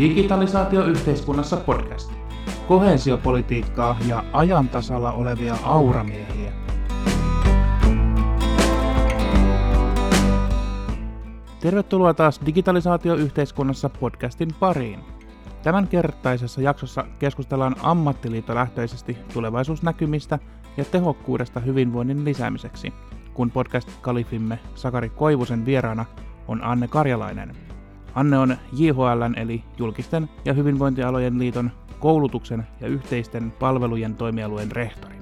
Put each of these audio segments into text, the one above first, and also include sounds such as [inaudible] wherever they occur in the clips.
Digitalisaatio yhteiskunnassa podcast. Kohesiopolitiikkaa ja ajan tasalla olevia auramiehiä. Tervetuloa taas Digitalisaatio yhteiskunnassa podcastin pariin. Tämän kertaisessa jaksossa keskustellaan ammattiliittolähtöisesti tulevaisuusnäkymistä ja tehokkuudesta hyvinvoinnin lisäämiseksi, kun podcast-kalifimme Sakari Koivusen vieraana on Anne Karjalainen. Anne on JHLn eli julkisten ja hyvinvointialojen liiton koulutuksen ja yhteisten palvelujen toimialueen rehtori.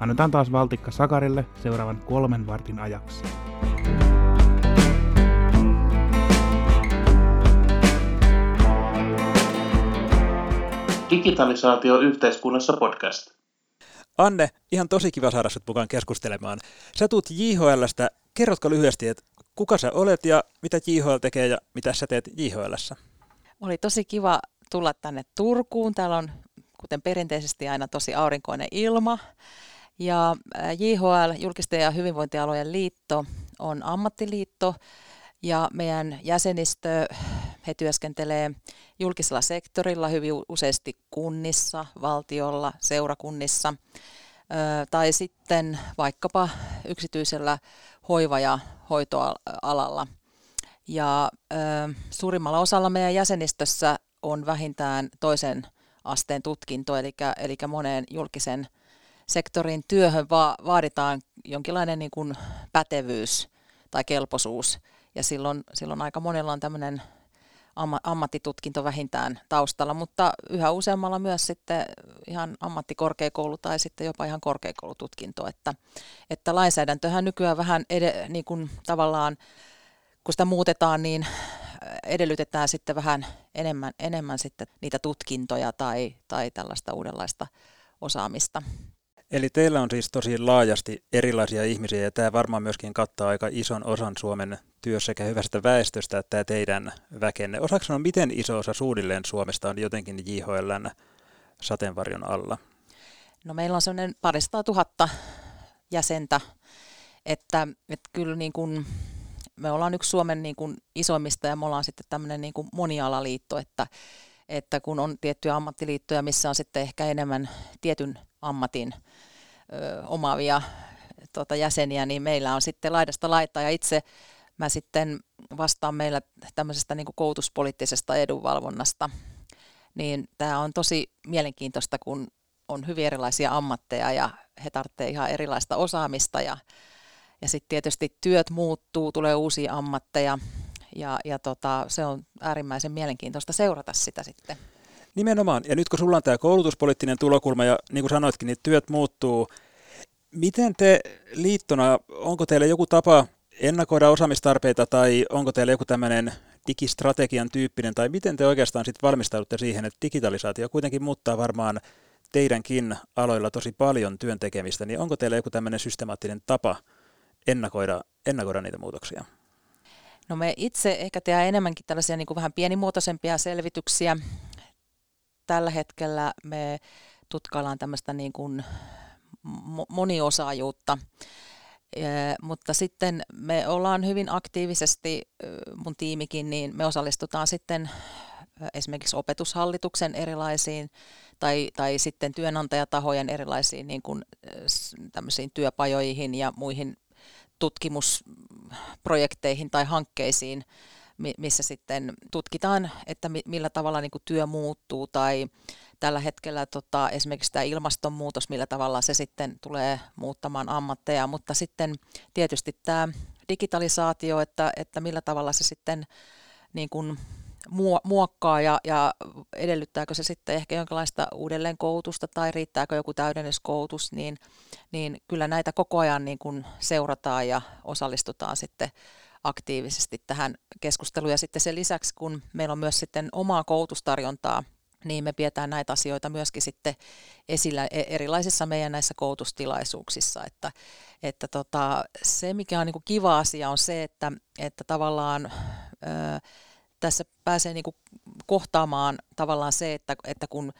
Annetaan taas valtikka Sakarille seuraavan kolmen vartin ajaksi. Digitalisaatio yhteiskunnassa podcast. Anne, ihan tosi kiva saada sinut mukaan keskustelemaan. Sä tuut JHLstä. Kerrotko lyhyesti, että kuka sä olet ja mitä JHL tekee ja mitä sä teet JHLssä? Oli tosi kiva tulla tänne Turkuun. Täällä on, kuten perinteisesti, aina tosi aurinkoinen ilma. Ja JHL, julkisten ja hyvinvointialojen liitto, on ammattiliitto ja meidän jäsenistö, he työskentelee julkisella sektorilla hyvin useasti kunnissa, valtiolla, seurakunnissa tai sitten vaikkapa yksityisellä hoiva- ja hoitoalalla. Ja suurimmalla osalla meidän jäsenistössä on vähintään toisen asteen tutkinto, eli, eli moneen julkisen sektorin työhön va- vaaditaan jonkinlainen niin kuin pätevyys tai kelpoisuus. Ja silloin, silloin aika monella on tämmöinen ammattitutkinto vähintään taustalla, mutta yhä useammalla myös sitten ihan ammattikorkeakoulu tai sitten jopa ihan korkeakoulututkinto, että, että lainsäädäntöhän nykyään vähän ed- niin kuin tavallaan, kun sitä muutetaan, niin edellytetään sitten vähän enemmän, enemmän sitten niitä tutkintoja tai, tai tällaista uudenlaista osaamista. Eli teillä on siis tosi laajasti erilaisia ihmisiä ja tämä varmaan myöskin kattaa aika ison osan Suomen työssä sekä hyvästä väestöstä että teidän väkenne. Osaako sanoa, miten iso osa suunnilleen Suomesta on jotenkin JHLn sateenvarjon alla? No meillä on sellainen parista tuhatta jäsentä, että, että kyllä niin kuin, me ollaan yksi Suomen niin kuin isoimmista ja me ollaan sitten tämmöinen niin kuin monialaliitto, että, että kun on tiettyjä ammattiliittoja, missä on sitten ehkä enemmän tietyn ammatin ö, omaavia tota, jäseniä, niin meillä on sitten laidasta laittaa ja itse mä sitten vastaan meillä tämmöisestä niin koulutuspoliittisesta edunvalvonnasta, niin tämä on tosi mielenkiintoista, kun on hyvin erilaisia ammatteja ja he tarvitsevat ihan erilaista osaamista. Ja, ja sitten tietysti työt muuttuu, tulee uusia ammatteja ja, ja tota, se on äärimmäisen mielenkiintoista seurata sitä sitten. Nimenomaan. Ja nyt kun sulla on tämä koulutuspoliittinen tulokulma ja niin kuin sanoitkin, niin työt muuttuu. Miten te liittona, onko teillä joku tapa ennakoida osaamistarpeita tai onko teillä joku tämmöinen digistrategian tyyppinen tai miten te oikeastaan sitten valmistaudutte siihen, että digitalisaatio kuitenkin muuttaa varmaan teidänkin aloilla tosi paljon työn tekemistä, niin onko teillä joku tämmöinen systemaattinen tapa ennakoida, ennakoida niitä muutoksia? No me itse ehkä tehdään enemmänkin tällaisia niin kuin vähän pienimuotoisempia selvityksiä. Tällä hetkellä me tutkaillaan tämmöistä niin kuin moniosaajuutta, mutta sitten me ollaan hyvin aktiivisesti, mun tiimikin, niin me osallistutaan sitten esimerkiksi opetushallituksen erilaisiin tai, tai sitten työnantajatahojen erilaisiin niin kuin, tämmöisiin työpajoihin ja muihin tutkimusprojekteihin tai hankkeisiin, missä sitten tutkitaan, että millä tavalla niin työ muuttuu tai tällä hetkellä tota, esimerkiksi tämä ilmastonmuutos, millä tavalla se sitten tulee muuttamaan ammatteja, mutta sitten tietysti tämä digitalisaatio, että, että millä tavalla se sitten niin kuin muokkaa ja, ja edellyttääkö se sitten ehkä jonkinlaista uudelleenkoulutusta tai riittääkö joku täydennyskoulutus, niin, niin kyllä näitä koko ajan niin kuin seurataan ja osallistutaan sitten aktiivisesti tähän keskusteluun. Ja sitten sen lisäksi, kun meillä on myös sitten omaa koulutustarjontaa, niin me pidetään näitä asioita myöskin sitten esillä e-, erilaisissa meidän näissä koulutustilaisuuksissa. Että, että tota, se, mikä on niin kuin kiva asia, on se, että, että tavallaan ö, tässä pääsee niin kuin kohtaamaan tavallaan se, että, että kun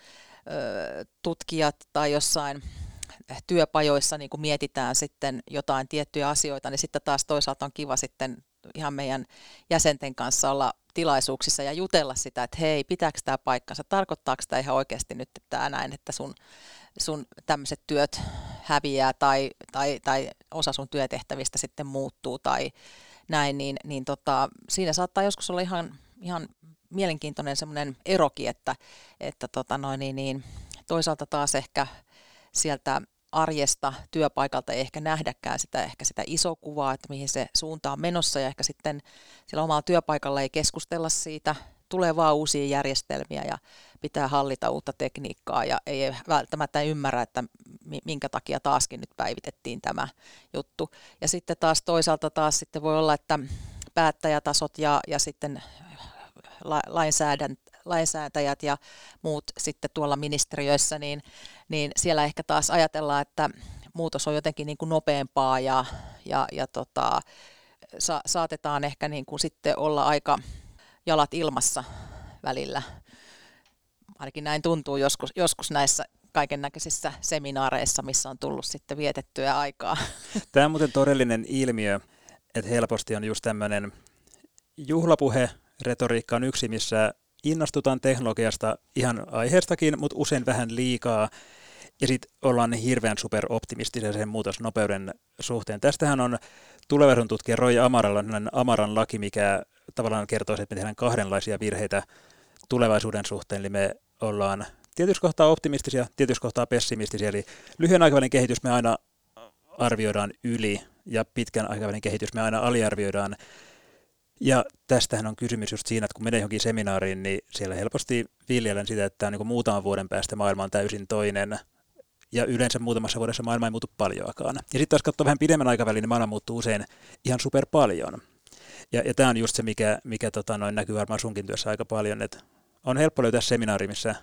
ö, tutkijat tai jossain työpajoissa niin kuin mietitään sitten jotain tiettyjä asioita, niin sitten taas toisaalta on kiva sitten ihan meidän jäsenten kanssa olla tilaisuuksissa ja jutella sitä, että hei, pitääkö tämä paikkansa, tarkoittaako tämä ihan oikeasti nyt tämä näin, että sun, sun tämmöiset työt häviää tai, tai, tai osa sun työtehtävistä sitten muuttuu tai näin, niin, niin tota, siinä saattaa joskus olla ihan, ihan mielenkiintoinen semmoinen eroki, että, että tota noin, niin, niin, toisaalta taas ehkä sieltä arjesta työpaikalta ei ehkä nähdäkään sitä, ehkä sitä isoa kuvaa, että mihin se suunta on menossa ja ehkä sitten sillä omalla työpaikalla ei keskustella siitä, tulee vaan uusia järjestelmiä ja pitää hallita uutta tekniikkaa ja ei välttämättä ymmärrä, että minkä takia taaskin nyt päivitettiin tämä juttu. Ja sitten taas toisaalta taas sitten voi olla, että päättäjätasot ja, ja sitten lainsäätäjät ja muut sitten tuolla ministeriöissä, niin, niin siellä ehkä taas ajatellaan, että muutos on jotenkin niin kuin nopeampaa ja, ja, ja tota, sa, saatetaan ehkä niin kuin sitten olla aika jalat ilmassa välillä. Ainakin näin tuntuu joskus, joskus näissä kaiken näköisissä seminaareissa, missä on tullut sitten vietettyä aikaa. [laughs] Tämä on muuten todellinen ilmiö, että helposti on just tämmöinen juhlapuhe, retoriikka on yksi, missä innostutaan teknologiasta ihan aiheestakin, mutta usein vähän liikaa. Ja sitten ollaan hirveän superoptimistisia sen muutosnopeuden suhteen. Tästähän on tulevaisuuden tutkija Roy Amaralla Amaran laki, mikä tavallaan kertoo, että me tehdään kahdenlaisia virheitä tulevaisuuden suhteen. Eli me ollaan tietysti kohtaa optimistisia, tietysti kohtaa pessimistisiä. Eli lyhyen aikavälin kehitys me aina arvioidaan yli ja pitkän aikavälin kehitys me aina aliarvioidaan. Ja tästähän on kysymys just siinä, että kun menee johonkin seminaariin, niin siellä helposti viljellään sitä, että on niin muutaman vuoden päästä maailma on täysin toinen, ja yleensä muutamassa vuodessa maailma ei muutu paljoakaan. Ja sitten taas katsoo vähän pidemmän aikavälin, niin maailma muuttuu usein ihan super paljon. Ja, ja tämä on just se, mikä, mikä tota, noin näkyy varmaan sunkin työssä aika paljon, että on helppo löytää seminaari, missä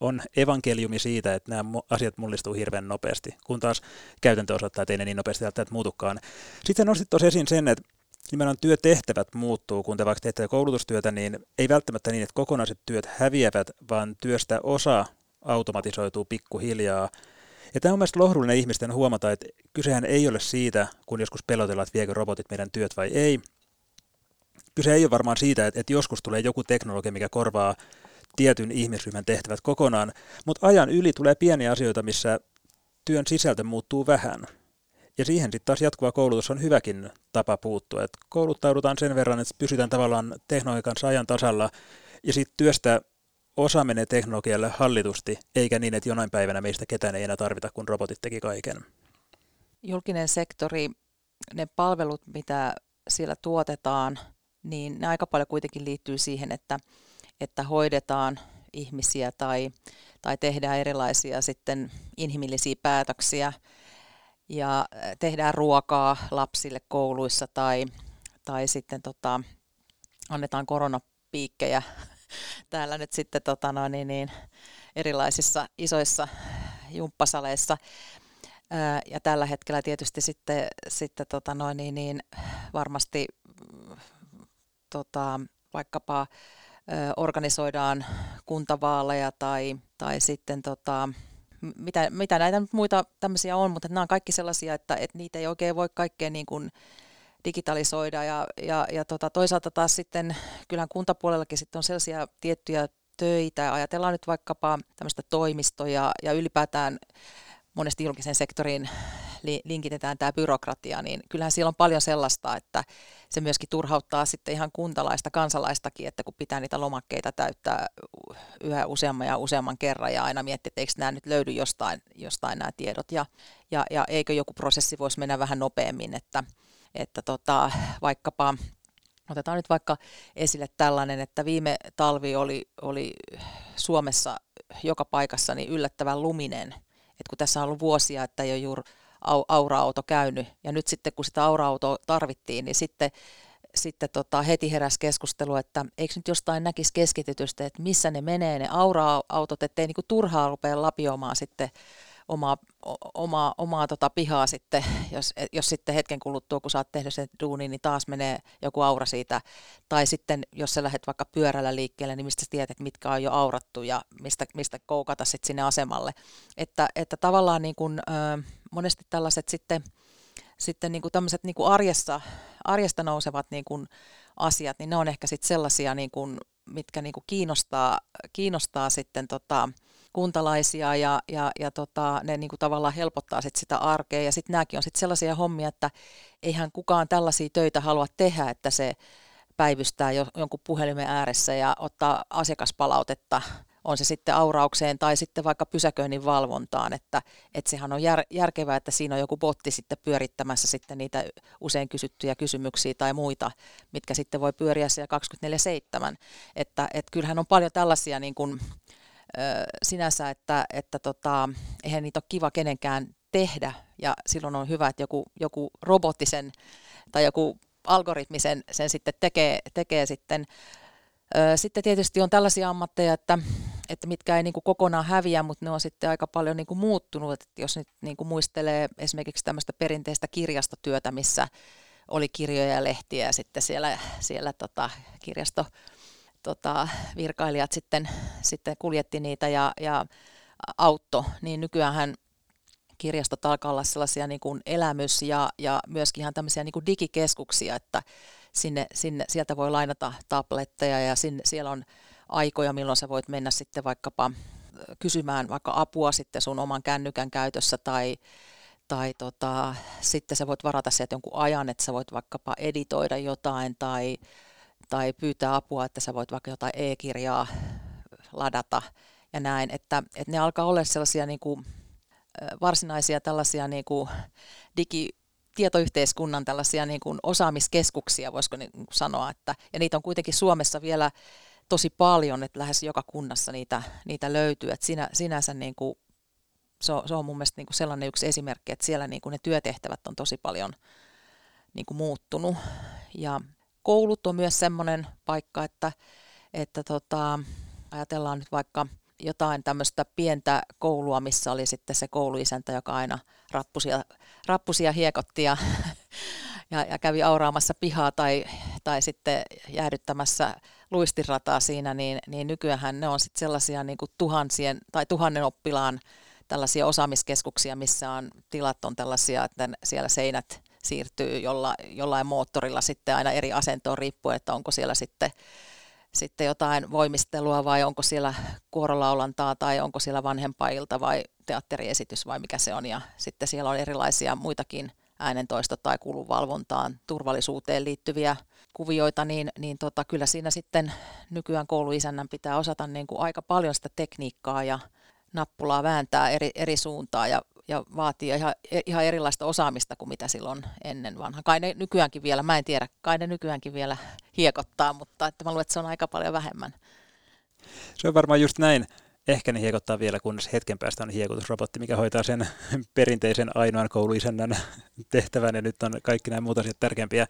on evankeliumi siitä, että nämä asiat mullistuu hirveän nopeasti, kun taas käytäntö osoittaa, että ei ne niin nopeasti välttämättä muutukaan. Sitten nostit tuossa esiin sen, että nimenomaan työtehtävät muuttuu, kun te vaikka teette koulutustyötä, niin ei välttämättä niin, että kokonaiset työt häviävät, vaan työstä osa automatisoituu pikkuhiljaa. Ja tämä on mielestäni lohdullinen ihmisten huomata, että kysehän ei ole siitä, kun joskus pelotellaan, että viekö robotit meidän työt vai ei. Kyse ei ole varmaan siitä, että, joskus tulee joku teknologia, mikä korvaa tietyn ihmisryhmän tehtävät kokonaan, mutta ajan yli tulee pieniä asioita, missä työn sisältö muuttuu vähän. Ja siihen sitten taas jatkuva koulutus on hyväkin tapa puuttua, että kouluttaudutaan sen verran, että pysytään tavallaan teknologian ajan tasalla, ja sitten työstä osa menee teknologialle hallitusti, eikä niin, että jonain päivänä meistä ketään ei enää tarvita, kun robotit teki kaiken. Julkinen sektori, ne palvelut, mitä siellä tuotetaan, niin ne aika paljon kuitenkin liittyy siihen, että, että hoidetaan ihmisiä tai, tai tehdään erilaisia sitten inhimillisiä päätöksiä ja tehdään ruokaa lapsille kouluissa tai, tai sitten tota, annetaan koronapiikkejä [laughs] täällä nyt sitten tota no, niin, niin, erilaisissa isoissa jumppasaleissa. Ja tällä hetkellä tietysti sitten, sitten tota no, niin, niin, varmasti tota, vaikkapa organisoidaan kuntavaaleja tai, tai sitten tota, mitä, mitä näitä muita tämmöisiä on, mutta nämä on kaikki sellaisia, että, että niitä ei oikein voi kaikkea niin kuin digitalisoida. Ja, ja, ja tota, toisaalta taas sitten kyllähän kuntapuolellakin sitten on sellaisia tiettyjä töitä, ajatellaan nyt vaikkapa tämmöistä toimistoja ja ylipäätään monesti julkisen sektorin linkitetään tämä byrokratia, niin kyllähän siellä on paljon sellaista, että se myöskin turhauttaa sitten ihan kuntalaista, kansalaistakin, että kun pitää niitä lomakkeita täyttää yhä useamman ja useamman kerran ja aina miettii, että eikö nämä nyt löydy jostain, jostain nämä tiedot ja, ja, ja eikö joku prosessi voisi mennä vähän nopeammin, että, että tota, vaikkapa Otetaan nyt vaikka esille tällainen, että viime talvi oli, oli Suomessa joka paikassa niin yllättävän luminen. Et kun tässä on ollut vuosia, että ei ole juuri aura-auto käynyt, ja nyt sitten kun sitä aura-autoa tarvittiin, niin sitten sitten tota, heti heräsi keskustelu, että eikö nyt jostain näkisi keskitetystä, että missä ne menee ne aura-autot, ettei niinku turhaa rupea lapioimaan sitten omaa, omaa, omaa tota pihaa sitten, jos, jos sitten hetken kuluttua, kun oot tehnyt sen duunin, niin taas menee joku aura siitä. Tai sitten, jos sä lähdet vaikka pyörällä liikkeelle, niin mistä sä tiedät, mitkä on jo aurattu ja mistä, mistä koukata sitten sinne asemalle. Että, että tavallaan niin kun, ö, monesti tällaiset sitten, sitten niin kuin tämmöiset niin kuin arjessa, arjesta nousevat niin kuin asiat, niin ne on ehkä sitten sellaisia, niin kuin, mitkä niin kuin kiinnostaa, kiinnostaa sitten tota, kuntalaisia ja, ja, ja tota, ne niin kuin tavallaan helpottaa sit sitä arkea. Ja sitten nämäkin on sitten sellaisia hommia, että eihän kukaan tällaisia töitä halua tehdä, että se päivystää jo, jonkun puhelimen ääressä ja ottaa asiakaspalautetta on se sitten auraukseen tai sitten vaikka pysäköinnin valvontaan, että, että sehän on jär, järkevää, että siinä on joku botti sitten pyörittämässä sitten niitä usein kysyttyjä kysymyksiä tai muita, mitkä sitten voi pyöriä siellä 24-7, että, että kyllähän on paljon tällaisia niin kuin, sinänsä, että, että tota, eihän niitä ole kiva kenenkään tehdä ja silloin on hyvä, että joku, joku robottisen tai joku algoritmisen sen sitten tekee, tekee sitten sitten tietysti on tällaisia ammatteja, että, että mitkä ei niin kuin kokonaan häviä, mutta ne on sitten aika paljon niin kuin muuttunut. Että jos nyt niin kuin muistelee esimerkiksi tämmöistä perinteistä kirjastotyötä, missä oli kirjoja ja lehtiä ja sitten siellä, siellä tota, kirjasto tota, virkailijat sitten, sitten kuljetti niitä ja, ja autto, niin nykyään kirjastot alkaa olla sellaisia niin kuin elämys- ja, ja myöskin ihan tämmöisiä niin kuin digikeskuksia, että sinne, sinne, sieltä voi lainata tabletteja ja sinne, siellä on aikoja, milloin sä voit mennä sitten vaikkapa kysymään vaikka apua sitten sun oman kännykän käytössä tai, tai tota, sitten sä voit varata sieltä jonkun ajan, että sä voit vaikkapa editoida jotain tai, tai pyytää apua, että sä voit vaikka jotain e-kirjaa ladata ja näin, että, että ne alkaa olla sellaisia niin kuin, varsinaisia tällaisia niin kuin digi, tietoyhteiskunnan tällaisia niin kuin osaamiskeskuksia, voisiko niin sanoa, että, ja niitä on kuitenkin Suomessa vielä tosi paljon, että lähes joka kunnassa niitä, niitä löytyy, että sinä, sinänsä niin kuin, se, on, se on mun mielestä niin kuin sellainen yksi esimerkki, että siellä niin kuin ne työtehtävät on tosi paljon niin kuin muuttunut, ja koulut on myös semmoinen paikka, että, että tota, ajatellaan nyt vaikka jotain tämmöistä pientä koulua, missä oli sitten se kouluisäntä, joka aina rappusia, rappusia hiekotti ja, [laughs] ja, ja kävi auraamassa pihaa tai, tai sitten jäädyttämässä luistirataa siinä, niin, niin nykyään ne on sitten sellaisia niin kuin tuhansien tai tuhannen oppilaan tällaisia osaamiskeskuksia, missä on tilat on tällaisia, että siellä seinät siirtyy jolla, jollain moottorilla sitten aina eri asentoon riippuen, että onko siellä sitten sitten jotain voimistelua vai onko siellä kuorolaulantaa tai onko siellä vanhempailta vai teatteriesitys vai mikä se on. Ja sitten siellä on erilaisia muitakin äänentoisto- tai kulunvalvontaan, turvallisuuteen liittyviä kuvioita, niin, niin tota, kyllä siinä sitten nykyään kouluisännän pitää osata niin kuin aika paljon sitä tekniikkaa ja nappulaa vääntää eri, eri suuntaan ja ja vaatii ihan, ihan erilaista osaamista kuin mitä silloin ennen vanha. Kai ne nykyäänkin vielä, mä en tiedä, kai ne nykyäänkin vielä hiekottaa, mutta että mä luulen, että se on aika paljon vähemmän. Se on varmaan just näin. Ehkä ne hiekottaa vielä, kunnes hetken päästä on hiekotusrobotti, mikä hoitaa sen perinteisen ainoan kouluisännän tehtävän, ja nyt on kaikki nämä muut asiat tärkeämpiä.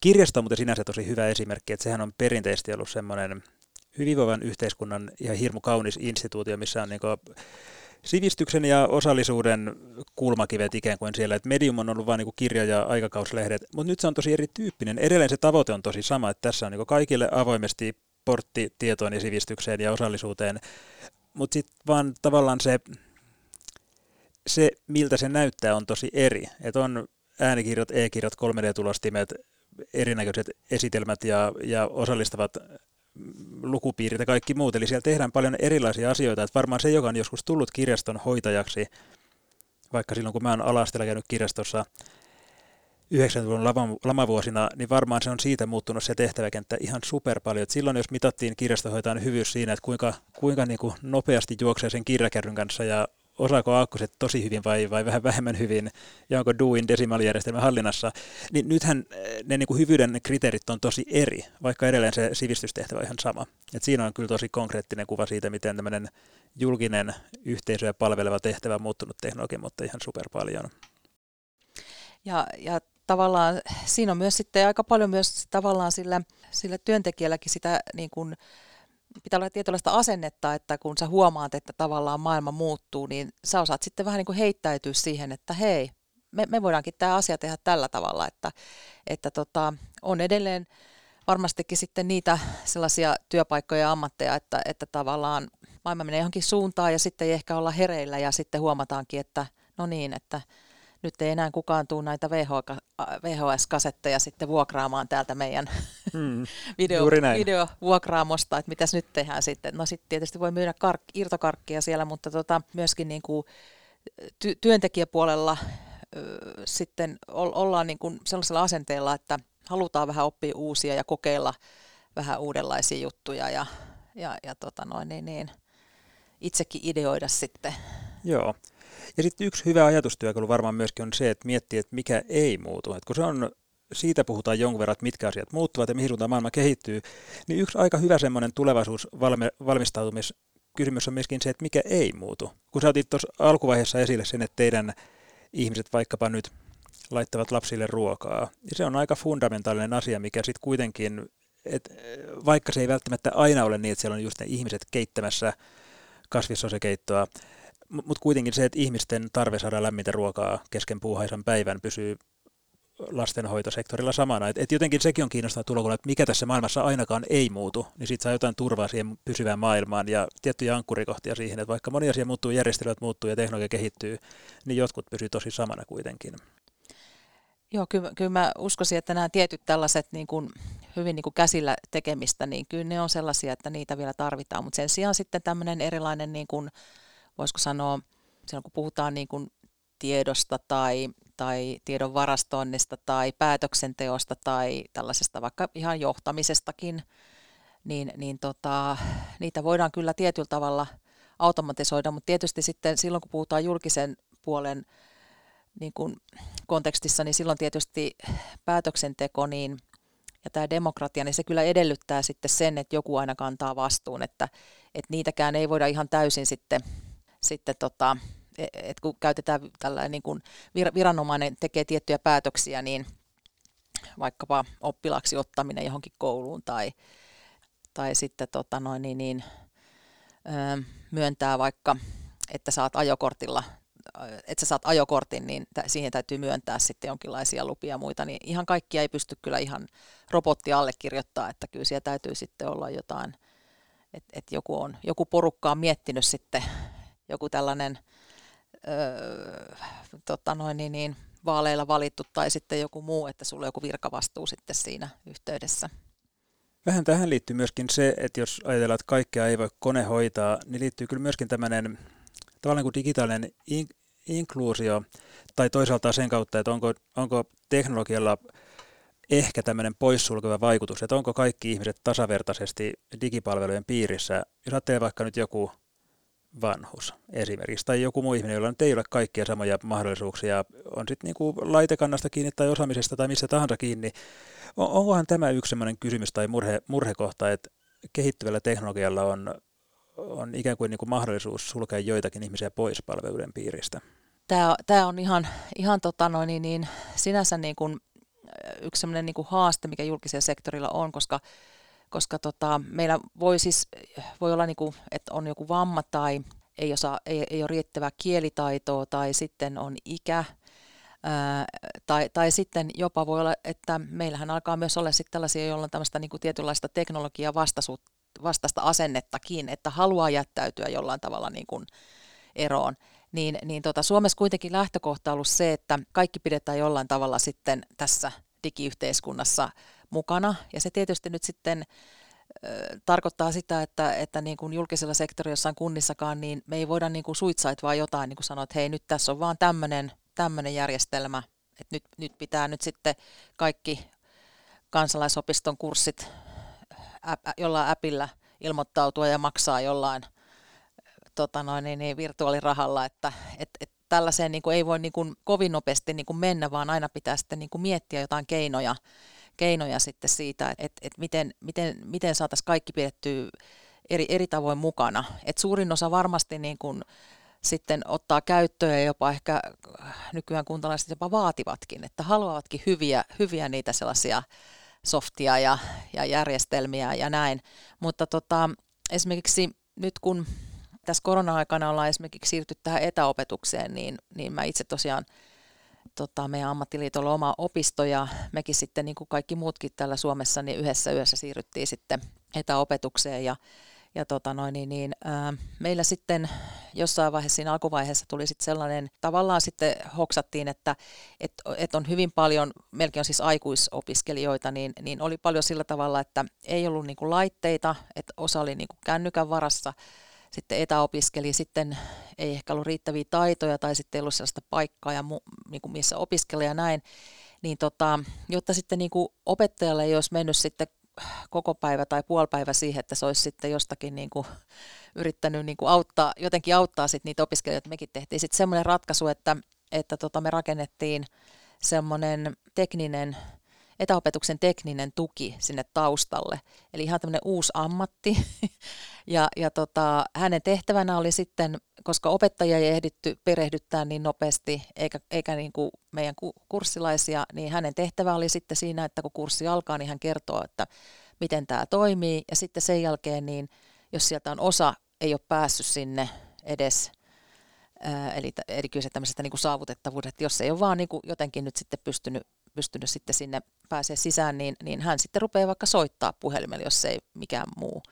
Kirjasto on muuten sinänsä tosi hyvä esimerkki, että sehän on perinteisesti ollut semmoinen hyvinvoivan yhteiskunnan ihan hirmu kaunis instituutio, missä on niin sivistyksen ja osallisuuden kulmakivet ikään kuin siellä, että medium on ollut vain niin kirja- ja aikakauslehdet, mutta nyt se on tosi erityyppinen. Edelleen se tavoite on tosi sama, että tässä on niin kaikille avoimesti portti tietoon ja sivistykseen ja osallisuuteen, mutta sitten vaan tavallaan se, se, miltä se näyttää, on tosi eri. Että on äänikirjat, e-kirjat, 3D-tulostimet, erinäköiset esitelmät ja, ja osallistavat lukupiirit ja kaikki muut. Eli siellä tehdään paljon erilaisia asioita. Että varmaan se, joka on joskus tullut kirjaston hoitajaksi, vaikka silloin kun mä oon alastella käynyt kirjastossa 90-luvun lamavuosina, niin varmaan se on siitä muuttunut se tehtäväkenttä ihan super paljon. Et silloin jos mitattiin kirjastohoitajan hyvyys siinä, että kuinka, kuinka niin kuin nopeasti juoksee sen kirjakärryn kanssa ja osaako aakkoset tosi hyvin vai, vai vähän vähemmän hyvin, ja onko Duin desimaalijärjestelmä hallinnassa, niin nythän eh, ne niin kuin hyvyyden kriteerit on tosi eri, vaikka edelleen se sivistystehtävä on ihan sama. Et siinä on kyllä tosi konkreettinen kuva siitä, miten tämmöinen julkinen yhteisöä palveleva tehtävä on muuttunut teknologian, mutta ihan super paljon. Ja, ja tavallaan siinä on myös sitten aika paljon myös tavallaan sillä, sillä työntekijälläkin sitä niin kuin, pitää olla tietynlaista asennetta, että kun sä huomaat, että tavallaan maailma muuttuu, niin sä osaat sitten vähän niin kuin heittäytyä siihen, että hei, me, me voidaankin tämä asia tehdä tällä tavalla, että, että tota, on edelleen varmastikin sitten niitä sellaisia työpaikkoja ja ammatteja, että, että tavallaan maailma menee johonkin suuntaan ja sitten ei ehkä olla hereillä ja sitten huomataankin, että no niin, että nyt ei enää kukaan tule näitä VHS-kasetteja sitten vuokraamaan täältä meidän mm, [laughs] video, videovuokraamosta, että mitäs nyt tehdään sitten. No sitten tietysti voi myydä kark, irtokarkkia siellä, mutta tota, myöskin niin kuin ty- työntekijäpuolella ö, sitten ollaan niin kuin sellaisella asenteella, että halutaan vähän oppia uusia ja kokeilla vähän uudenlaisia juttuja ja, ja, ja tota noin, niin, niin, itsekin ideoida sitten. Joo. Ja sitten yksi hyvä ajatustyökalu varmaan myöskin on se, että miettii, että mikä ei muutu. Et kun se on, siitä puhutaan jonkun verran, että mitkä asiat muuttuvat ja mihin suuntaan maailma kehittyy, niin yksi aika hyvä semmoinen tulevaisuusvalmistautumiskysymys on myöskin se, että mikä ei muutu. Kun sä otit tuossa alkuvaiheessa esille sen, että teidän ihmiset vaikkapa nyt laittavat lapsille ruokaa, niin se on aika fundamentaalinen asia, mikä sitten kuitenkin, et vaikka se ei välttämättä aina ole niin, että siellä on just ne ihmiset keittämässä kasvissosekeittoa, mutta kuitenkin se, että ihmisten tarve saada lämmintä ruokaa kesken puuhaisan päivän pysyy lastenhoitosektorilla samana. Et, et jotenkin sekin on kiinnostava tulokulma, että mikä tässä maailmassa ainakaan ei muutu, niin sitten saa jotain turvaa siihen pysyvään maailmaan ja tiettyjä ankkurikohtia siihen, että vaikka moni asia muuttuu, järjestelmät muuttuu ja teknologia kehittyy, niin jotkut pysyy tosi samana kuitenkin. Joo, kyllä, kyllä mä uskoisin, että nämä tietyt tällaiset niin kuin, hyvin niin kuin käsillä tekemistä, niin kyllä ne on sellaisia, että niitä vielä tarvitaan, mutta sen sijaan sitten tämmöinen erilainen niin kuin, voisiko sanoa, silloin kun puhutaan niin kuin tiedosta tai, tai tiedon varastoinnista tai päätöksenteosta tai tällaisesta vaikka ihan johtamisestakin, niin, niin tota, niitä voidaan kyllä tietyllä tavalla automatisoida, mutta tietysti sitten silloin kun puhutaan julkisen puolen niin kuin kontekstissa, niin silloin tietysti päätöksenteko niin, ja tämä demokratia, niin se kyllä edellyttää sitten sen, että joku aina kantaa vastuun, että, että niitäkään ei voida ihan täysin sitten sitten tota, e, että kun käytetään tällainen niin kuin viranomainen tekee tiettyjä päätöksiä, niin vaikkapa oppilaaksi ottaminen johonkin kouluun tai, tai sitten tota noin, niin, niin, myöntää vaikka, että saat ajokortilla että sä saat ajokortin, niin siihen täytyy myöntää sitten jonkinlaisia lupia ja muita, niin ihan kaikkia ei pysty kyllä ihan robotti allekirjoittaa, että kyllä siellä täytyy sitten olla jotain, että et joku, on, joku porukka on miettinyt sitten joku tällainen öö, tota noin, niin, niin, vaaleilla valittu tai sitten joku muu, että sulla on joku virkavastuu sitten siinä yhteydessä. Vähän tähän liittyy myöskin se, että jos ajatellaan, että kaikkea ei voi kone hoitaa, niin liittyy kyllä myöskin tämmöinen tavallaan kuin digitaalinen in- inkluusio, tai toisaalta sen kautta, että onko, onko teknologialla ehkä tämmöinen poissulkeva vaikutus, että onko kaikki ihmiset tasavertaisesti digipalvelujen piirissä. Jos ajattelee vaikka nyt joku vanhus esimerkiksi, tai joku muu ihminen, jolla nyt ei ole kaikkia samoja mahdollisuuksia, on sitten niinku laitekannasta kiinni tai osaamisesta tai missä tahansa kiinni. On, onkohan tämä yksi sellainen kysymys tai murhe, murhekohta, että kehittyvällä teknologialla on, on ikään kuin, niin kuin mahdollisuus sulkea joitakin ihmisiä pois palveluiden piiristä? Tämä, tämä on ihan, ihan tota noin, niin, niin, sinänsä niin kuin yksi sellainen niin kuin haaste, mikä julkisella sektorilla on, koska koska tota, meillä voi siis voi olla, niin kuin, että on joku vamma tai ei, osaa, ei, ei ole riittävää kielitaitoa tai sitten on ikä, Ää, tai, tai sitten jopa voi olla, että meillähän alkaa myös olla sitten tällaisia, joilla on tämmöistä niin kuin tietynlaista teknologiaa vastaista asennettakin, että haluaa jättäytyä jollain tavalla niin kuin eroon. Niin, niin tota, Suomessa kuitenkin lähtökohta on ollut se, että kaikki pidetään jollain tavalla sitten tässä digiyhteiskunnassa mukana. Ja se tietysti nyt sitten tarkoittaa sitä, että, että niin kuin julkisella sektorilla jossain kunnissakaan, niin me ei voida niin kuin suitsait vaan jotain niin kuin sanoa, että hei nyt tässä on vaan tämmöinen, järjestelmä, että nyt, nyt pitää nyt sitten kaikki kansalaisopiston kurssit ä, jollain äpillä ilmoittautua ja maksaa jollain tota noin, niin, niin, virtuaalirahalla, että et, et tällaiseen niin kuin ei voi niin kuin kovin nopeasti niin kuin mennä, vaan aina pitää sitten niin kuin miettiä jotain keinoja, keinoja sitten siitä, että, että, miten, miten, miten saataisiin kaikki pidettyä eri, eri tavoin mukana. Et suurin osa varmasti niin kuin sitten ottaa käyttöön ja jopa ehkä nykyään kuntalaiset jopa vaativatkin, että haluavatkin hyviä, hyviä niitä sellaisia softia ja, ja järjestelmiä ja näin. Mutta tota, esimerkiksi nyt kun tässä korona-aikana ollaan esimerkiksi siirty tähän etäopetukseen, niin, niin mä itse tosiaan tota, meidän ammattiliitolla oma opisto ja mekin sitten niin kuin kaikki muutkin täällä Suomessa, niin yhdessä yössä siirryttiin sitten etäopetukseen ja, ja tota noin, niin, niin, ää, meillä sitten jossain vaiheessa siinä alkuvaiheessa tuli sitten sellainen, tavallaan sitten hoksattiin, että et, et on hyvin paljon, melkein on siis aikuisopiskelijoita, niin, niin oli paljon sillä tavalla, että ei ollut niin kuin laitteita, että osa oli niin kuin kännykän varassa, sitten etäopiskeli, sitten ei ehkä ollut riittäviä taitoja tai sitten ei ollut sellaista paikkaa, ja mu, niin kuin missä opiskella ja näin, niin tota, jotta sitten niin kuin opettajalle ei olisi mennyt sitten koko päivä tai puolipäivä siihen, että se olisi sitten jostakin niin kuin yrittänyt niin kuin auttaa, jotenkin auttaa sitten niitä opiskelijoita. Mekin tehtiin sitten semmoinen ratkaisu, että, että tota me rakennettiin semmoinen tekninen etäopetuksen tekninen tuki sinne taustalle. Eli ihan tämmöinen uusi ammatti. [laughs] ja ja tota, hänen tehtävänä oli sitten, koska opettajia ei ehditty perehdyttää niin nopeasti, eikä, eikä niin kuin meidän kurssilaisia, niin hänen tehtävä oli sitten siinä, että kun kurssi alkaa, niin hän kertoo, että miten tämä toimii. Ja sitten sen jälkeen, niin jos sieltä on osa, ei ole päässyt sinne edes Eli, eli kyse tämmöisestä niin kuin saavutettavuudesta, jos ei ole vaan niin kuin jotenkin nyt sitten pystynyt pystynyt sitten sinne pääsee sisään, niin, niin hän sitten rupeaa vaikka soittaa puhelimella, jos ei mikään muu.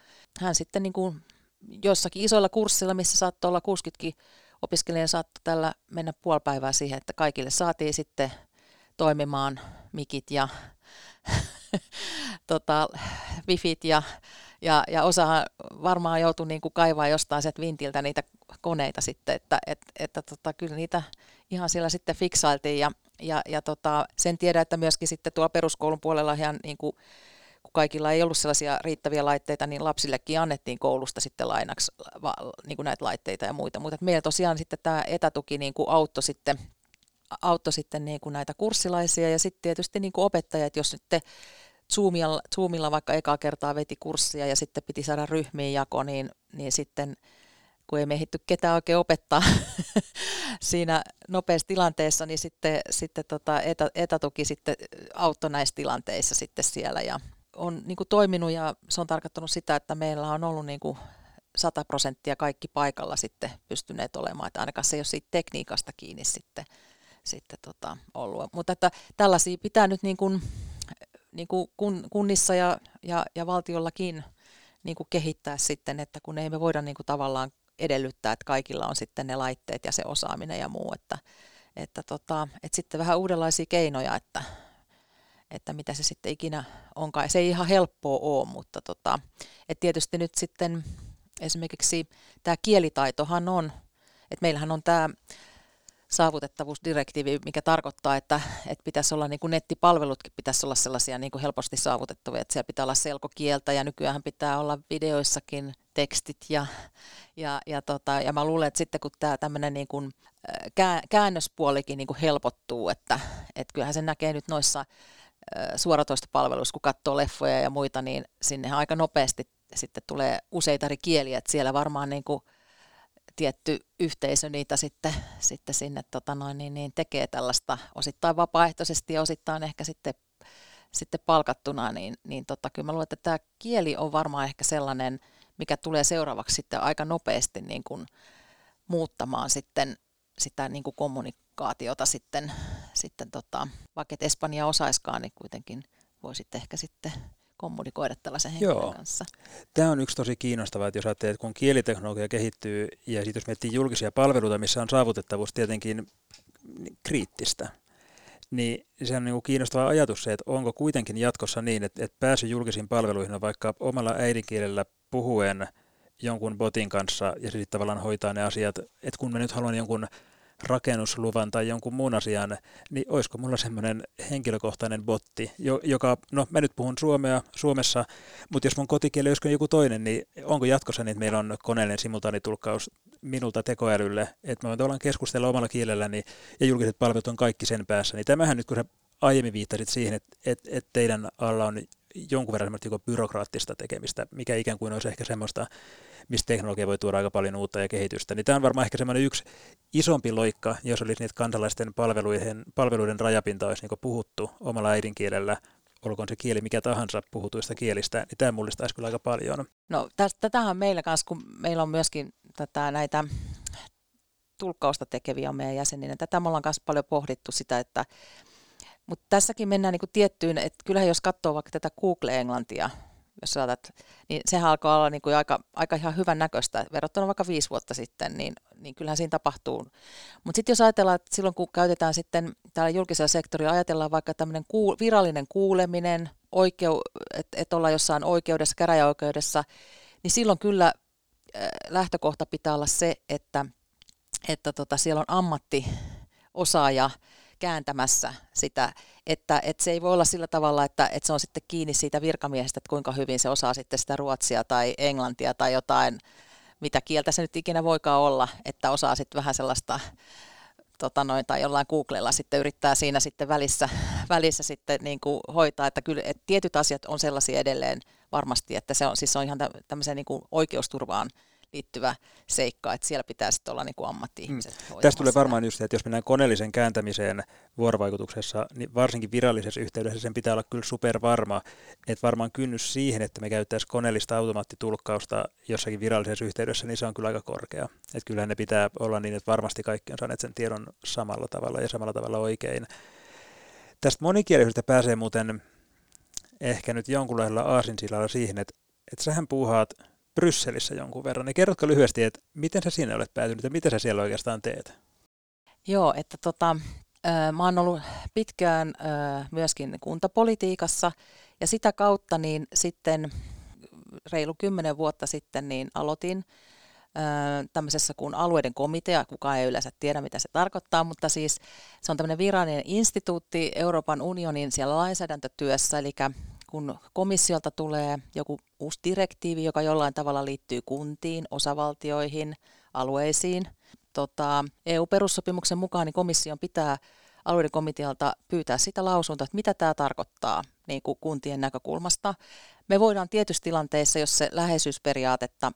Hän sitten niin kuin jossakin isoilla kurssilla, missä saattoi olla 60 opiskelijaa, saattoi tällä mennä puoli päivää siihen, että kaikille saatiin sitten toimimaan mikit ja [laughs] tota, wifit ja, ja, ja osa varmaan joutui niin kuin kaivaa jostain sieltä vintiltä niitä koneita sitten, että et, että tota, kyllä niitä ihan siellä sitten fiksailtiin ja ja, ja tota, sen tiedä, että myöskin sitten tuolla peruskoulun puolella ihan niin kuin, kun kaikilla ei ollut sellaisia riittäviä laitteita, niin lapsillekin annettiin koulusta sitten lainaksi niin kuin näitä laitteita ja muita. Mutta meillä tosiaan sitten tämä etätuki niin kuin auttoi sitten, auttoi sitten niin kuin näitä kurssilaisia ja sitten tietysti niin kuin opettajat, jos nyt Zoomilla, Zoomilla vaikka ekaa kertaa veti kurssia ja sitten piti saada ryhmiin jako, niin, niin sitten kun ei mehitty ketään oikein opettaa [laughs] siinä nopeassa tilanteessa, niin sitten, sitten tota etä, etätuki sitten auttoi näissä tilanteissa sitten siellä ja on niin kuin toiminut ja se on tarkoittanut sitä, että meillä on ollut niin kuin 100 prosenttia kaikki paikalla sitten pystyneet olemaan, että ainakaan se ei ole siitä tekniikasta kiinni sitten, sitten tota ollut. Mutta että tällaisia pitää nyt niin kuin, niin kuin kun, kunnissa ja, ja, ja valtiollakin niin kuin kehittää sitten, että kun ei me voida niin kuin tavallaan edellyttää, että kaikilla on sitten ne laitteet ja se osaaminen ja muu, että, että, tota, että sitten vähän uudenlaisia keinoja, että, että mitä se sitten ikinä onkaan. Se ei ihan helppoa ole, mutta tota, että tietysti nyt sitten esimerkiksi tämä kielitaitohan on, että meillähän on tämä saavutettavuusdirektiivi, mikä tarkoittaa, että, että pitäisi olla niin kuin nettipalvelutkin pitäisi olla sellaisia niin kuin helposti saavutettavia, että siellä pitää olla selkokieltä ja nykyään pitää olla videoissakin tekstit ja, ja, ja, tota, ja mä luulen, että sitten kun tämä tämmöinen niin kuin käännöspuolikin niin kuin helpottuu, että, että kyllähän se näkee nyt noissa suoratoista palveluissa, kun katsoo leffoja ja muita, niin sinne aika nopeasti sitten tulee useita eri kieliä, että siellä varmaan niin kuin tietty yhteisö niitä sitten, sitten sinne tota noin, niin, niin tekee tällaista osittain vapaaehtoisesti ja osittain ehkä sitten, sitten palkattuna, niin, niin tota, kyllä mä luulen, että tämä kieli on varmaan ehkä sellainen, mikä tulee seuraavaksi sitten aika nopeasti niin kuin muuttamaan sitten sitä niin kuin kommunikaatiota sitten, sitten tota, vaikka et Espanja osaiskaan, niin kuitenkin voisit ehkä sitten kommunikoida tällaisen henkilön Joo. kanssa. Tämä on yksi tosi kiinnostava, että jos ajattelee, että kun kieliteknologia kehittyy ja sitten jos miettii julkisia palveluita, missä on saavutettavuus tietenkin kriittistä, niin se on niin kiinnostava ajatus se, että onko kuitenkin jatkossa niin, että, että pääsy julkisiin palveluihin on vaikka omalla äidinkielellä puhuen jonkun botin kanssa ja sitten tavallaan hoitaa ne asiat, että kun mä nyt haluan jonkun rakennusluvan tai jonkun muun asian, niin olisiko mulla semmoinen henkilökohtainen botti, joka, no mä nyt puhun suomea Suomessa, mutta jos mun kotikieli olisi joku toinen, niin onko jatkossa niin, että meillä on koneellinen simultaanitulkkaus minulta tekoälylle, että mä voin tavallaan keskustella omalla kielelläni ja julkiset palvelut on kaikki sen päässä, niin tämähän nyt kun sä aiemmin viittasit siihen, että, että, että teidän alla on jonkun verran byrokraattista tekemistä, mikä ikään kuin olisi ehkä semmoista, mistä teknologia voi tuoda aika paljon uutta ja kehitystä. Niin tämä on varmaan ehkä semmoinen yksi isompi loikka, jos olisi niitä kansalaisten palveluiden, palveluiden rajapinta olisi niin puhuttu omalla äidinkielellä, olkoon se kieli mikä tahansa puhutuista kielistä, niin tämä mullistaisi kyllä aika paljon. No tätähän meillä kanssa, kun meillä on myöskin tätä, näitä tulkkausta tekeviä on meidän jäseninä. Tätä me ollaan kanssa paljon pohdittu sitä, että mutta tässäkin mennään niin kuin tiettyyn, että kyllähän jos katsoo vaikka tätä Google-englantia, jos saatat, niin sehän alkaa olla niin kuin aika, aika ihan hyvän näköistä verrattuna vaikka viisi vuotta sitten, niin, niin kyllähän siinä tapahtuu. Mutta sitten jos ajatellaan, että silloin kun käytetään sitten täällä julkisella sektorilla, ajatellaan vaikka tämmöinen kuul- virallinen kuuleminen, oikeu, että et ollaan jossain oikeudessa, käräjäoikeudessa, niin silloin kyllä äh, lähtökohta pitää olla se, että, että tota, siellä on ammattiosaaja kääntämässä sitä, että, että se ei voi olla sillä tavalla, että, että se on sitten kiinni siitä virkamiehestä, että kuinka hyvin se osaa sitten sitä ruotsia tai englantia tai jotain, mitä kieltä se nyt ikinä voikaan olla, että osaa sitten vähän sellaista tota noin, tai jollain Googlella sitten yrittää siinä sitten välissä, välissä sitten niin kuin hoitaa, että kyllä että tietyt asiat on sellaisia edelleen varmasti, että se on, siis se on ihan tämmöiseen niin kuin oikeusturvaan liittyvä seikka, että siellä pitää sitten olla niin kuin ammatti-ihmiset. Mm. Tästä tulee varmaan just se, että jos mennään koneellisen kääntämiseen vuorovaikutuksessa, niin varsinkin virallisessa yhteydessä sen pitää olla kyllä supervarma, että varmaan kynnys siihen, että me käyttäisiin koneellista automaattitulkkausta jossakin virallisessa yhteydessä, niin se on kyllä aika korkea. Että kyllähän ne pitää olla niin, että varmasti kaikki on saaneet sen tiedon samalla tavalla ja samalla tavalla oikein. Tästä monikielisyydestä pääsee muuten ehkä nyt jonkunlaisella aasinsilalla siihen, että, että sähän puuhaat Brysselissä jonkun verran. Niin kerrotko lyhyesti, että miten sä sinne olet päätynyt ja mitä sä siellä oikeastaan teet? Joo, että tota, mä oon ollut pitkään myöskin kuntapolitiikassa ja sitä kautta niin sitten reilu kymmenen vuotta sitten niin aloitin tämmöisessä kuin alueiden komitea, kukaan ei yleensä tiedä mitä se tarkoittaa, mutta siis se on tämmöinen virallinen instituutti Euroopan unionin siellä lainsäädäntötyössä, eli kun komissiolta tulee joku uusi direktiivi, joka jollain tavalla liittyy kuntiin, osavaltioihin, alueisiin. Tota, EU-perussopimuksen mukaan niin komission pitää alueiden komitealta pyytää sitä lausuntoa, että mitä tämä tarkoittaa niin kuin kuntien näkökulmasta. Me voidaan tietyissä tilanteissa, jos se läheisyysperiaatetta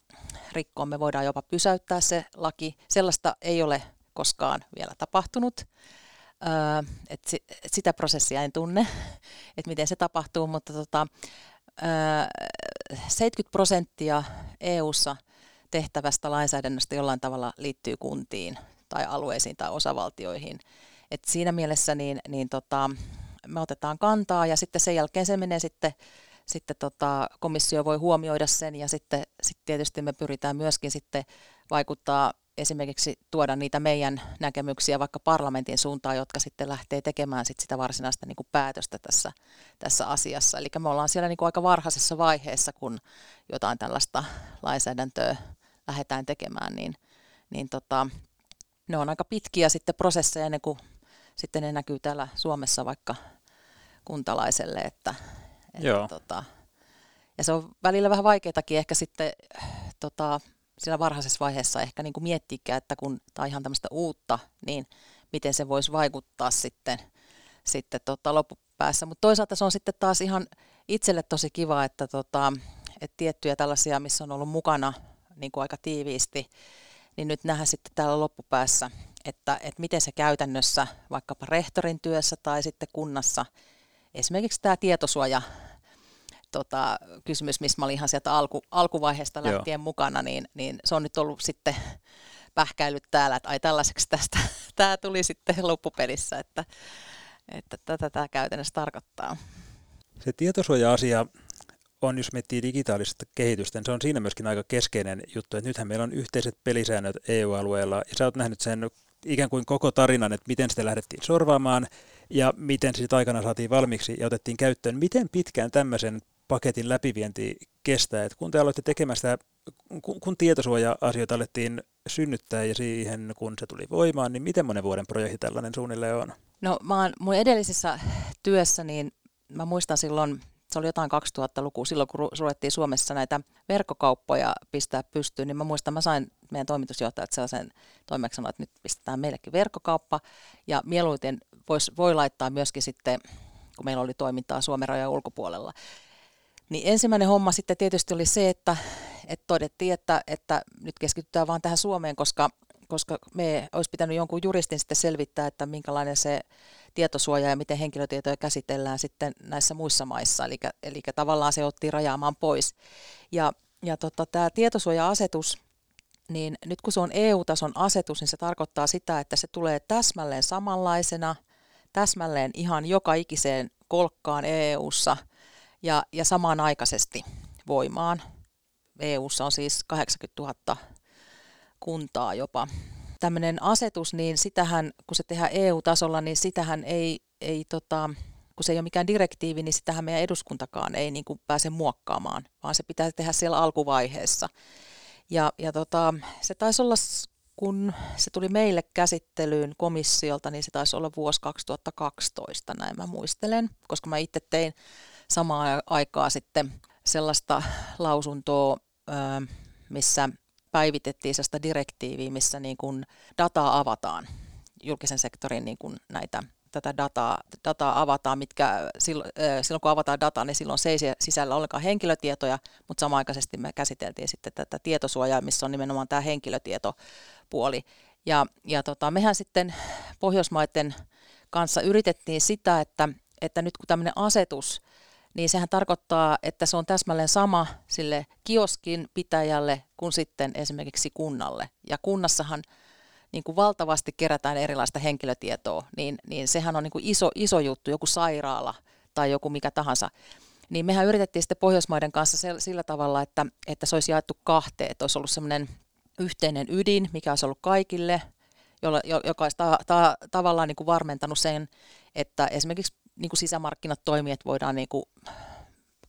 rikkoo, me voidaan jopa pysäyttää se laki. Sellaista ei ole koskaan vielä tapahtunut. Öö, et si, et sitä prosessia en tunne, [laughs] että miten se tapahtuu, mutta tota, öö, 70 prosenttia EU-ssa tehtävästä lainsäädännöstä jollain tavalla liittyy kuntiin tai alueisiin tai osavaltioihin. Et siinä mielessä niin, niin tota, me otetaan kantaa ja sitten sen jälkeen se menee sitten, sitten tota, komissio voi huomioida sen ja sitten sit tietysti me pyritään myöskin sitten vaikuttaa esimerkiksi tuoda niitä meidän näkemyksiä vaikka parlamentin suuntaan, jotka sitten lähtee tekemään sit sitä varsinaista niin kuin päätöstä tässä, tässä asiassa. Eli me ollaan siellä niin kuin aika varhaisessa vaiheessa, kun jotain tällaista lainsäädäntöä lähdetään tekemään, niin, niin tota, ne on aika pitkiä sitten prosesseja ennen kuin sitten ne näkyy täällä Suomessa vaikka kuntalaiselle, että, että Joo. Tota, ja se on välillä vähän vaikeatakin ehkä sitten tota, siellä varhaisessa vaiheessa ehkä niin kuin että kun tämä on ihan tämmöistä uutta, niin miten se voisi vaikuttaa sitten, sitten tota loppupäässä. Mutta toisaalta se on sitten taas ihan itselle tosi kiva, että, tota, että tiettyjä tällaisia, missä on ollut mukana niin kuin aika tiiviisti, niin nyt nähdään sitten täällä loppupäässä, että, että miten se käytännössä vaikkapa rehtorin työssä tai sitten kunnassa, esimerkiksi tämä tietosuoja tota, kysymys, missä mä olin ihan sieltä alku, alkuvaiheesta lähtien Joo. mukana, niin, niin se on nyt ollut sitten pähkäillyt täällä, että ai tällaiseksi tästä [laughs] tämä tuli sitten loppupelissä, että, että tätä tämä käytännössä tarkoittaa. Se tietosuoja-asia on, jos miettii digitaalista kehitystä, niin se on siinä myöskin aika keskeinen juttu, että nythän meillä on yhteiset pelisäännöt EU-alueella, ja sä oot nähnyt sen ikään kuin koko tarinan, että miten sitä lähdettiin sorvaamaan, ja miten se aikana saatiin valmiiksi ja otettiin käyttöön. Miten pitkään tämmöisen paketin läpivienti kestää. Et kun te aloitte tekemään sitä, kun, kun tietosuoja-asioita alettiin synnyttää ja siihen kun se tuli voimaan, niin miten monen vuoden projekti tällainen suunnilleen on? No mä oon, mun edellisessä työssä, niin mä muistan silloin, se oli jotain 2000-lukua, silloin kun ruvettiin Suomessa näitä verkkokauppoja pistää pystyyn, niin mä muistan, mä sain meidän toimitusjohtajat sellaisen toimeksiannon, että nyt pistetään meillekin verkkokauppa, ja mieluiten vois, voi laittaa myöskin sitten, kun meillä oli toimintaa Suomen rajojen ulkopuolella, niin ensimmäinen homma sitten tietysti oli se, että, että todettiin, että, että nyt keskitytään vaan tähän Suomeen, koska, koska me olisi pitänyt jonkun juristin sitten selvittää, että minkälainen se tietosuoja ja miten henkilötietoja käsitellään sitten näissä muissa maissa. Eli, eli tavallaan se otti rajaamaan pois. Ja, ja tota, tämä tietosuoja-asetus, niin nyt kun se on EU-tason asetus, niin se tarkoittaa sitä, että se tulee täsmälleen samanlaisena, täsmälleen ihan joka ikiseen kolkkaan EU-ssa – ja, ja samanaikaisesti. voimaan. EU:ssa on siis 80 000 kuntaa jopa. Tämmöinen asetus, niin sitähän, kun se tehdään EU-tasolla, niin sitähän ei, ei tota, kun se ei ole mikään direktiivi, niin sitähän meidän eduskuntakaan ei niin kuin pääse muokkaamaan, vaan se pitää tehdä siellä alkuvaiheessa. Ja, ja tota, se taisi olla, kun se tuli meille käsittelyyn komissiolta, niin se taisi olla vuosi 2012, näin mä muistelen, koska mä itse tein samaan aikaa sitten sellaista lausuntoa, missä päivitettiin sellaista direktiiviä, missä niin kuin dataa avataan julkisen sektorin niin kuin näitä tätä dataa, dataa avataan, mitkä silloin, silloin kun avataan dataa, niin silloin se ei sisällä ollenkaan henkilötietoja, mutta samaaikaisesti me käsiteltiin sitten tätä tietosuojaa, missä on nimenomaan tämä henkilötietopuoli. Ja, ja tota, mehän sitten Pohjoismaiden kanssa yritettiin sitä, että, että nyt kun tämmöinen asetus, niin sehän tarkoittaa, että se on täsmälleen sama sille kioskin pitäjälle kuin sitten esimerkiksi kunnalle. Ja kunnassahan niin kuin valtavasti kerätään erilaista henkilötietoa, niin, niin sehän on niin kuin iso, iso juttu, joku sairaala tai joku mikä tahansa. Niin mehän yritettiin sitten Pohjoismaiden kanssa sillä tavalla, että, että se olisi jaettu kahteen, että olisi ollut semmoinen yhteinen ydin, mikä olisi ollut kaikille, joka olisi ta, ta, tavallaan niin kuin varmentanut sen, että esimerkiksi niin kuin sisämarkkinat toimijat voidaan niin kuin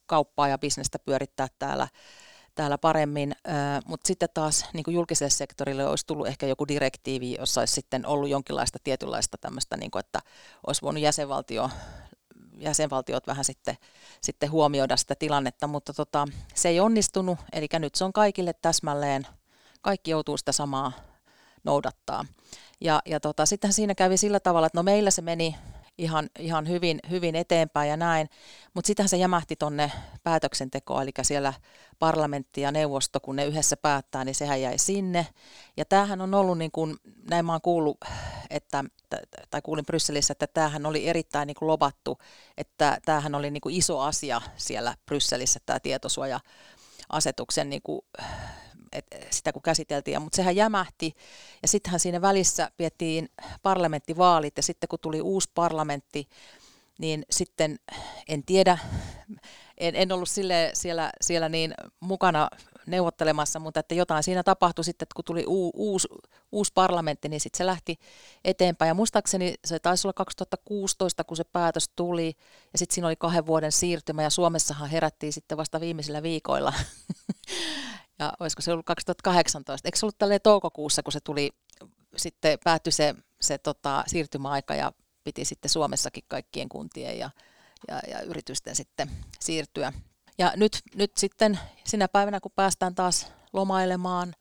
kauppaa ja bisnestä pyörittää täällä täällä paremmin, mutta sitten taas niin kuin julkiselle sektorille olisi tullut ehkä joku direktiivi, jossa olisi sitten ollut jonkinlaista tietynlaista tämmöistä, niin kuin, että olisi voinut jäsenvaltio, jäsenvaltiot vähän sitten, sitten huomioida sitä tilannetta, mutta tota, se ei onnistunut, eli nyt se on kaikille täsmälleen, kaikki joutuu sitä samaa noudattaa. Ja, ja tota, sitten siinä kävi sillä tavalla, että no meillä se meni ihan, ihan hyvin, hyvin eteenpäin ja näin. Mutta sitähän se jämähti tuonne päätöksentekoon, eli siellä parlamentti ja neuvosto, kun ne yhdessä päättää, niin sehän jäi sinne. Ja tämähän on ollut, niin kuin, näin mä oon kuullut, että, tai kuulin Brysselissä, että tämähän oli erittäin niin kuin lobattu, että tämähän oli niin kuin iso asia siellä Brysselissä, tämä tietosuoja-asetuksen niin kuin, et, sitä kun käsiteltiin, mutta sehän jämähti ja sittenhän siinä välissä piettiin parlamenttivaalit ja sitten kun tuli uusi parlamentti, niin sitten en tiedä, en, en ollut sille, siellä, siellä niin mukana neuvottelemassa, mutta että jotain siinä tapahtui sitten, että kun tuli uu, uusi, uusi parlamentti, niin sitten se lähti eteenpäin. Ja muistaakseni se taisi olla 2016, kun se päätös tuli, ja sitten siinä oli kahden vuoden siirtymä, ja Suomessahan herättiin sitten vasta viimeisillä viikoilla [laughs] ja olisiko se ollut 2018, eikö se ollut tälleen toukokuussa, kun se tuli, sitten päättyi se, se tota, siirtymäaika ja piti sitten Suomessakin kaikkien kuntien ja, ja, ja yritysten sitten siirtyä. Ja nyt, nyt sitten sinä päivänä, kun päästään taas lomailemaan,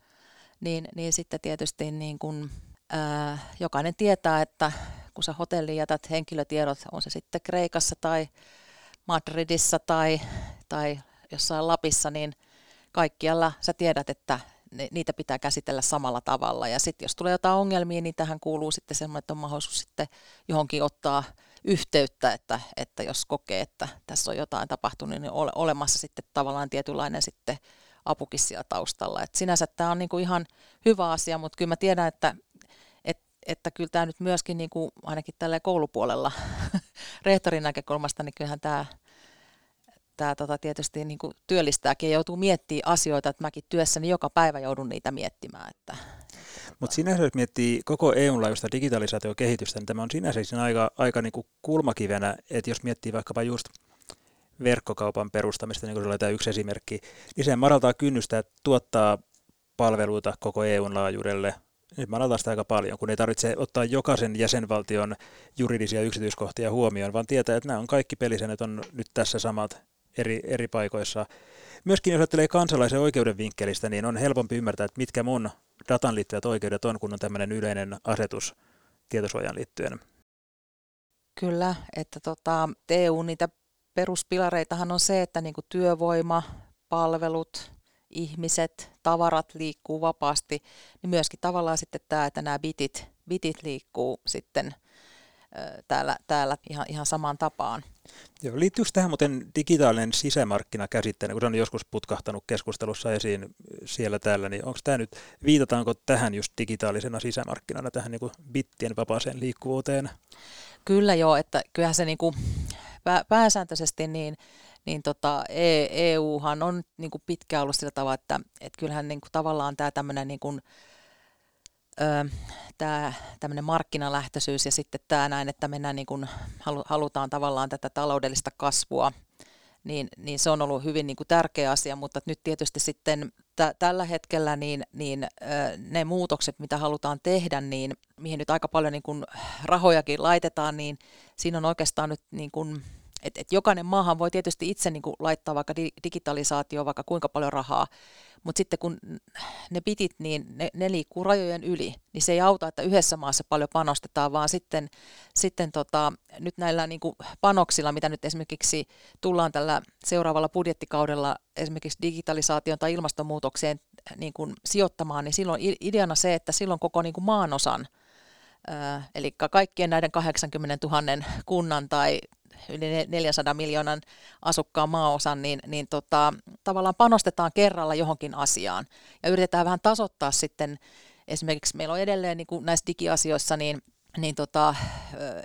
niin, niin sitten tietysti niin kun, ää, jokainen tietää, että kun sä hotelliin jätät henkilötiedot, on se sitten Kreikassa tai Madridissa tai, tai jossain Lapissa, niin – kaikkialla sä tiedät, että niitä pitää käsitellä samalla tavalla. Ja sitten jos tulee jotain ongelmia, niin tähän kuuluu sitten semmoinen, että on mahdollisuus sitten johonkin ottaa yhteyttä, että, että jos kokee, että tässä on jotain tapahtunut, niin ole, olemassa sitten tavallaan tietynlainen sitten apukin siellä taustalla. Et sinänsä tämä on niinku ihan hyvä asia, mutta kyllä mä tiedän, että, et, että kyllä tämä nyt myöskin niinku, ainakin tällä koulupuolella [laughs] rehtorin näkökulmasta, niin kyllähän tämä tämä tota, tietysti niin kuin työllistääkin ja joutuu miettimään asioita, että mäkin työssäni joka päivä joudun niitä miettimään. Että, Mutta sinänsä jos miettii koko EU-laajuista digitalisaatiokehitystä, niin tämä on sinänsä siinä aika, aika niin kuin kulmakivenä, että jos miettii vaikkapa just verkkokaupan perustamista, niin kuin se oli yksi esimerkki, niin se madaltaa kynnystä, tuottaa palveluita koko EUn laajuudelle. Nyt madaltaa sitä aika paljon, kun ei tarvitse ottaa jokaisen jäsenvaltion juridisia yksityiskohtia huomioon, vaan tietää, että nämä on kaikki pelisäännöt on nyt tässä samat eri, eri paikoissa. Myöskin jos ajattelee kansalaisen oikeuden vinkkelistä, niin on helpompi ymmärtää, että mitkä mun datan liittyvät oikeudet on, kun on tämmöinen yleinen asetus tietosuojan liittyen. Kyllä, että tota, EU niitä peruspilareitahan on se, että niinku työvoima, palvelut, ihmiset, tavarat liikkuu vapaasti, niin myöskin tavallaan sitten tämä, että nämä bitit, bitit liikkuu sitten täällä, täällä ihan, ihan samaan tapaan. Joo, liittyykö tähän muuten digitaalinen sisämarkkina käsitteenä, kun se on joskus putkahtanut keskustelussa esiin siellä täällä, niin onko tämä nyt, viitataanko tähän just digitaalisena sisämarkkinana, tähän niin kuin bittien vapaaseen liikkuvuuteen? Kyllä joo, että kyllähän se niin kuin pääsääntöisesti niin, niin tota, EUhan on niin kuin pitkään ollut sillä tavalla, että, että kyllähän niin kuin tavallaan tämä tämmöinen niin kuin, tämä markkinalähtöisyys ja sitten tämä näin, että mennään niin kuin, halutaan tavallaan tätä taloudellista kasvua, niin, niin se on ollut hyvin niin kuin tärkeä asia, mutta nyt tietysti sitten t- tällä hetkellä niin, niin ne muutokset, mitä halutaan tehdä, niin mihin nyt aika paljon niin kuin rahojakin laitetaan, niin siinä on oikeastaan nyt niin kuin et, et jokainen maahan voi tietysti itse niin kuin laittaa vaikka di- digitalisaatio vaikka kuinka paljon rahaa, mutta sitten kun ne bitit, niin ne, ne liikkuu rajojen yli, niin se ei auta, että yhdessä maassa paljon panostetaan, vaan sitten, sitten tota, nyt näillä niin kuin panoksilla, mitä nyt esimerkiksi tullaan tällä seuraavalla budjettikaudella esimerkiksi digitalisaation tai ilmastonmuutokseen niin kuin sijoittamaan, niin silloin ideana se, että silloin koko niin kuin maanosan, eli kaikkien näiden 80 000 kunnan tai yli 400 miljoonan asukkaan maaosan, niin, niin tota, tavallaan panostetaan kerralla johonkin asiaan ja yritetään vähän tasoittaa sitten, esimerkiksi meillä on edelleen niin kuin näissä digiasioissa niin, niin tota,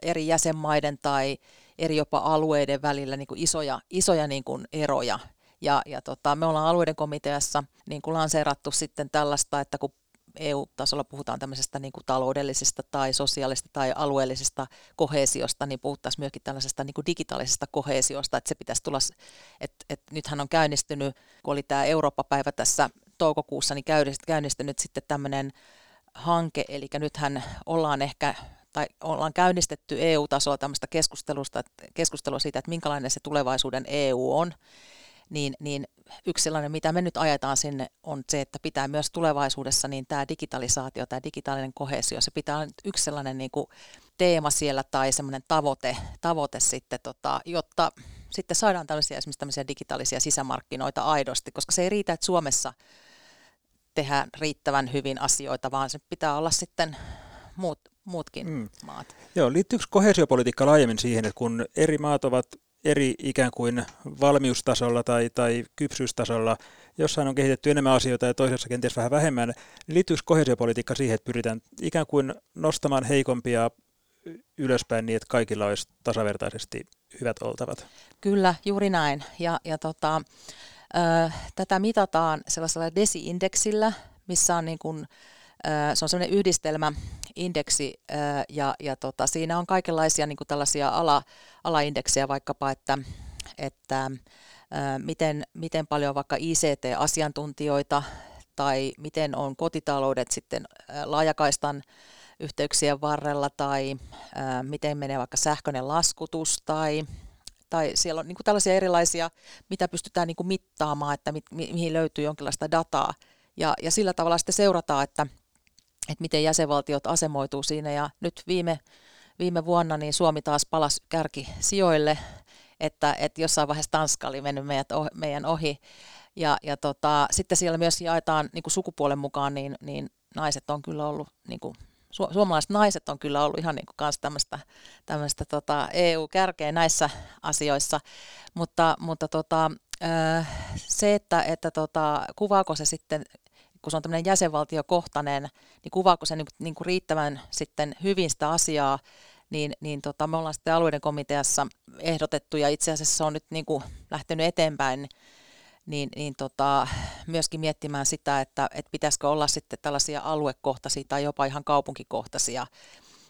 eri jäsenmaiden tai eri jopa alueiden välillä niin kuin isoja, isoja niin kuin eroja. Ja, ja tota, me ollaan alueiden komiteassa niin kuin lanseerattu sitten tällaista, että kun EU-tasolla puhutaan tämmöisestä niin kuin taloudellisesta tai sosiaalisesta tai alueellisesta kohesiosta, niin puhuttaisiin myöskin tällaisesta niin kuin digitaalisesta kohesiosta, että se pitäisi tulla, että, että nythän on käynnistynyt, kun oli tämä Eurooppa-päivä tässä toukokuussa, niin käynnistynyt sitten tämmöinen hanke, eli nythän ollaan ehkä tai ollaan käynnistetty EU-tasolla tämmöistä keskustelusta, keskustelua siitä, että minkälainen se tulevaisuuden EU on, niin, niin yksi sellainen, mitä me nyt ajetaan sinne, on se, että pitää myös tulevaisuudessa niin tämä digitalisaatio, tämä digitaalinen kohesio, se pitää olla yksi sellainen niin kuin teema siellä tai semmoinen tavoite, tavoite sitten, tota, jotta sitten saadaan tällaisia esimerkiksi tämmöisiä digitaalisia sisämarkkinoita aidosti, koska se ei riitä, että Suomessa tehdään riittävän hyvin asioita, vaan se pitää olla sitten muut, muutkin mm. maat. Joo, liittyykö kohesiopolitiikka laajemmin siihen, että kun eri maat ovat eri ikään kuin valmiustasolla tai, tai kypsyystasolla. Jossain on kehitetty enemmän asioita ja toisessa kenties vähän vähemmän. Liittyykö kohesiopolitiikka siihen, että pyritään ikään kuin nostamaan heikompia ylöspäin niin, että kaikilla olisi tasavertaisesti hyvät oltavat? Kyllä, juuri näin. Ja, ja tota, ö, tätä mitataan sellaisella desi-indeksillä, missä on niin kuin, se on sellainen yhdistelmäindeksi ja, ja tota, siinä on kaikenlaisia niin tällaisia ala, alaindeksejä vaikkapa, että, että miten, miten paljon vaikka ICT-asiantuntijoita tai miten on kotitaloudet sitten laajakaistan yhteyksien varrella tai miten menee vaikka sähköinen laskutus tai, tai siellä on niin tällaisia erilaisia, mitä pystytään niin mittaamaan, että mi, mihin löytyy jonkinlaista dataa. Ja, ja sillä tavalla sitten seurataan, että, että miten jäsenvaltiot asemoituu siinä. Ja nyt viime, viime vuonna niin Suomi taas palasi kärkisijoille, että, että jossain vaiheessa Tanska oli mennyt meidät, meidän ohi. Ja, ja tota, sitten siellä myös jaetaan niin kuin sukupuolen mukaan, niin, niin naiset on kyllä ollut, niin kuin, su, suomalaiset naiset on kyllä ollut ihan niin kuin kanssa tämmöistä, tämmöistä tota EU-kärkeä näissä asioissa, mutta, mutta tota, se, että, että tota, kuvaako se sitten kun se on tämmöinen jäsenvaltiokohtainen, niin kuvaako se niin, niin kuin riittävän sitten hyvin sitä asiaa, niin, niin tota, me ollaan sitten alueiden komiteassa ehdotettu ja itse asiassa se on nyt niin kuin lähtenyt eteenpäin, niin, niin tota, myöskin miettimään sitä, että, että pitäisikö olla sitten tällaisia aluekohtaisia tai jopa ihan kaupunkikohtaisia,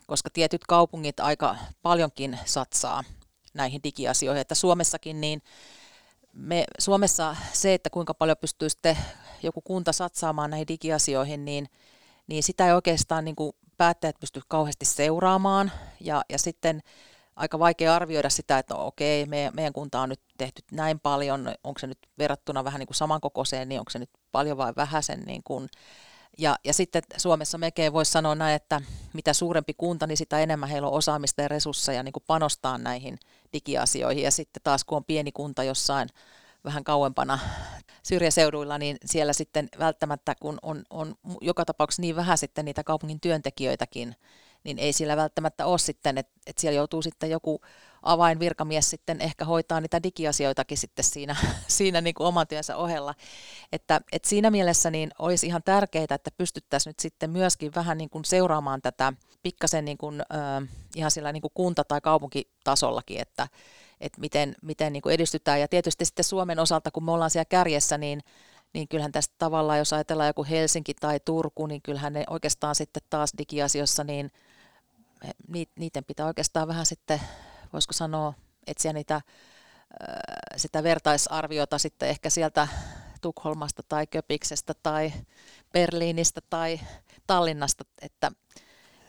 koska tietyt kaupungit aika paljonkin satsaa näihin digiasioihin, että Suomessakin niin me Suomessa se, että kuinka paljon pystyy sitten joku kunta satsaamaan näihin digiasioihin, niin, niin sitä ei oikeastaan niin kuin päättäjät pysty kauheasti seuraamaan. Ja, ja sitten aika vaikea arvioida sitä, että no, okei, me, meidän kunta on nyt tehty näin paljon, onko se nyt verrattuna vähän niin kuin samankokoiseen, niin onko se nyt paljon vai vähäisen niin kuin ja, ja sitten Suomessa mekin voisi sanoa näin, että mitä suurempi kunta, niin sitä enemmän heillä on osaamista ja resursseja niin kuin panostaa näihin digiasioihin. Ja sitten taas kun on pieni kunta jossain vähän kauempana syrjäseuduilla, niin siellä sitten välttämättä, kun on, on joka tapauksessa niin vähän sitten niitä kaupungin työntekijöitäkin, niin ei siellä välttämättä ole sitten, että, että siellä joutuu sitten joku avainvirkamies sitten ehkä hoitaa niitä digiasioitakin sitten siinä, [laughs] siinä niin kuin oman työnsä ohella. Että, että siinä mielessä niin olisi ihan tärkeää, että pystyttäisiin nyt sitten myöskin vähän niin kuin seuraamaan tätä pikkasen niin kuin, äh, ihan sillä niin kuin kunta- tai kaupunkitasollakin, että, että miten, miten niin kuin edistytään. Ja tietysti sitten Suomen osalta, kun me ollaan siellä kärjessä, niin, niin kyllähän tästä tavallaan, jos ajatellaan joku Helsinki tai Turku, niin kyllähän ne oikeastaan sitten taas digiasioissa, niin niiden pitää oikeastaan vähän sitten, voisiko sanoa, etsiä niitä, sitä vertaisarviota sitten ehkä sieltä Tukholmasta tai Köpiksestä tai Berliinistä tai Tallinnasta, että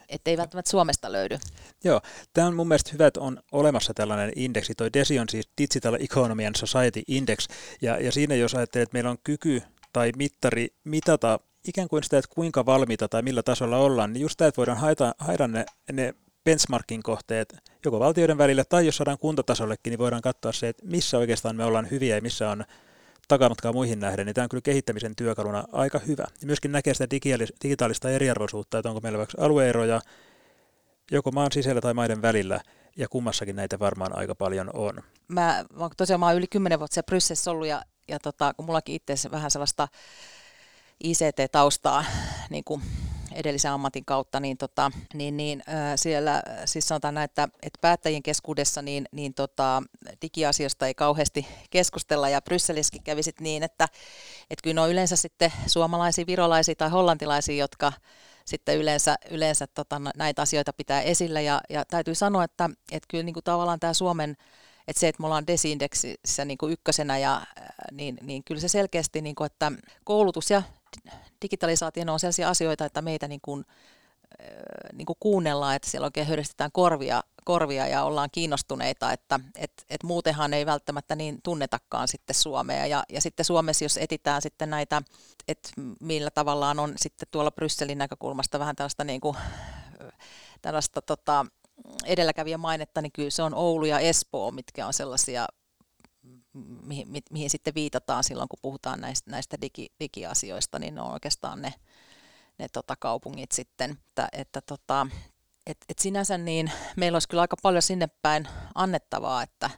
että ei välttämättä Suomesta löydy. Joo, tämä on mun mielestä hyvä, että on olemassa tällainen indeksi. Toi DESI on siis Digital Economy and Society Index, ja, ja siinä jos ajattelee, että meillä on kyky tai mittari mitata ikään kuin sitä, että kuinka valmiita tai millä tasolla ollaan, niin just tämä, että voidaan haita, haida ne, ne benchmarkin kohteet joko valtioiden välillä tai jos saadaan kuntatasollekin, niin voidaan katsoa se, että missä oikeastaan me ollaan hyviä ja missä on takamatkaa muihin nähden, niin tämä on kyllä kehittämisen työkaluna aika hyvä. Ja myöskin näkee sitä digitaalista eriarvoisuutta, että onko meillä vaikka alueeroja joko maan sisällä tai maiden välillä, ja kummassakin näitä varmaan aika paljon on. Mä, mä tosiaan mä oon yli 10 vuotta siellä Brysselissä ollut, ja, ja tota, kun mullakin itse vähän sellaista ICT-taustaa niin kuin edellisen ammatin kautta, niin, tota, niin, niin siellä siis sanotaan näin, että, että päättäjien keskuudessa niin, niin tota, digiasioista ei kauheasti keskustella ja Brysselissäkin kävi sit niin, että, että kyllä on yleensä sitten suomalaisia, virolaisia tai hollantilaisia, jotka sitten yleensä, yleensä tota, näitä asioita pitää esillä. Ja, ja täytyy sanoa, että, että kyllä niin kuin tavallaan tämä Suomen että se, että me ollaan desindeksissä niin kuin ykkösenä, ja, niin, niin kyllä se selkeästi, niin kuin, että koulutus ja digitalisaatio on sellaisia asioita, että meitä niin kuin, niin kuin kuunnellaan, että siellä oikein höristetään korvia, korvia ja ollaan kiinnostuneita, että et, et muutenhan ei välttämättä niin tunnetakaan sitten Suomea. Ja, ja sitten Suomessa, jos etitään sitten näitä, että millä tavallaan on sitten tuolla Brysselin näkökulmasta vähän tällaista, niin kuin, tällaista tota, edelläkävijä mainetta, niin kyllä se on Oulu ja Espoo, mitkä on sellaisia mihin, mi, mihin sitten viitataan silloin, kun puhutaan näistä, näistä digi, digiasioista, niin ne on oikeastaan ne, ne tota, kaupungit sitten. Että, että tota, et, et sinänsä niin meillä olisi kyllä aika paljon sinne päin annettavaa, että,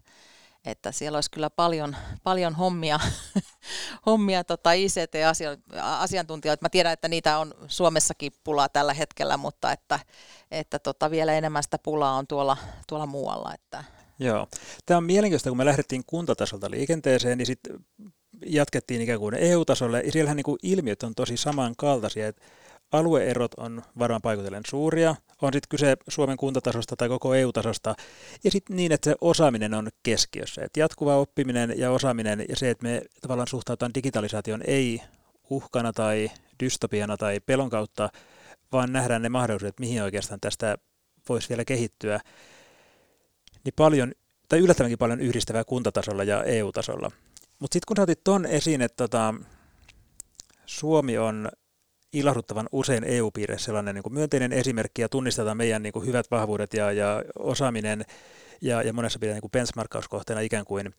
että siellä olisi kyllä paljon, paljon hommia, [laughs] hommia tota ICT-asiantuntijoita. Mä tiedän, että niitä on Suomessakin pulaa tällä hetkellä, mutta että, että tota, vielä enemmän sitä pulaa on tuolla, tuolla muualla. Että, Joo. Tämä on mielenkiintoista, kun me lähdettiin kuntatasolta liikenteeseen, niin sitten jatkettiin ikään kuin EU-tasolle, ja siellähän niin kuin ilmiöt on tosi samankaltaisia, että alueerot on varmaan paikotellen suuria, on sitten kyse Suomen kuntatasosta tai koko EU-tasosta, ja sitten niin, että se osaaminen on keskiössä, että jatkuva oppiminen ja osaaminen ja se, että me tavallaan suhtautaan digitalisaation ei uhkana tai dystopiana tai pelon kautta, vaan nähdään ne mahdollisuudet, mihin oikeastaan tästä voisi vielä kehittyä niin paljon, tai yllättävänkin paljon yhdistävää kuntatasolla ja EU-tasolla. Mutta sitten kun sä otit ton esiin, että tota, Suomi on ilahduttavan usein EU-piirissä sellainen niin kuin myönteinen esimerkki ja tunnistetaan meidän niin kuin hyvät vahvuudet ja, ja osaaminen ja, ja monessa pitää niin benchmarkkauskohteena ikään kuin,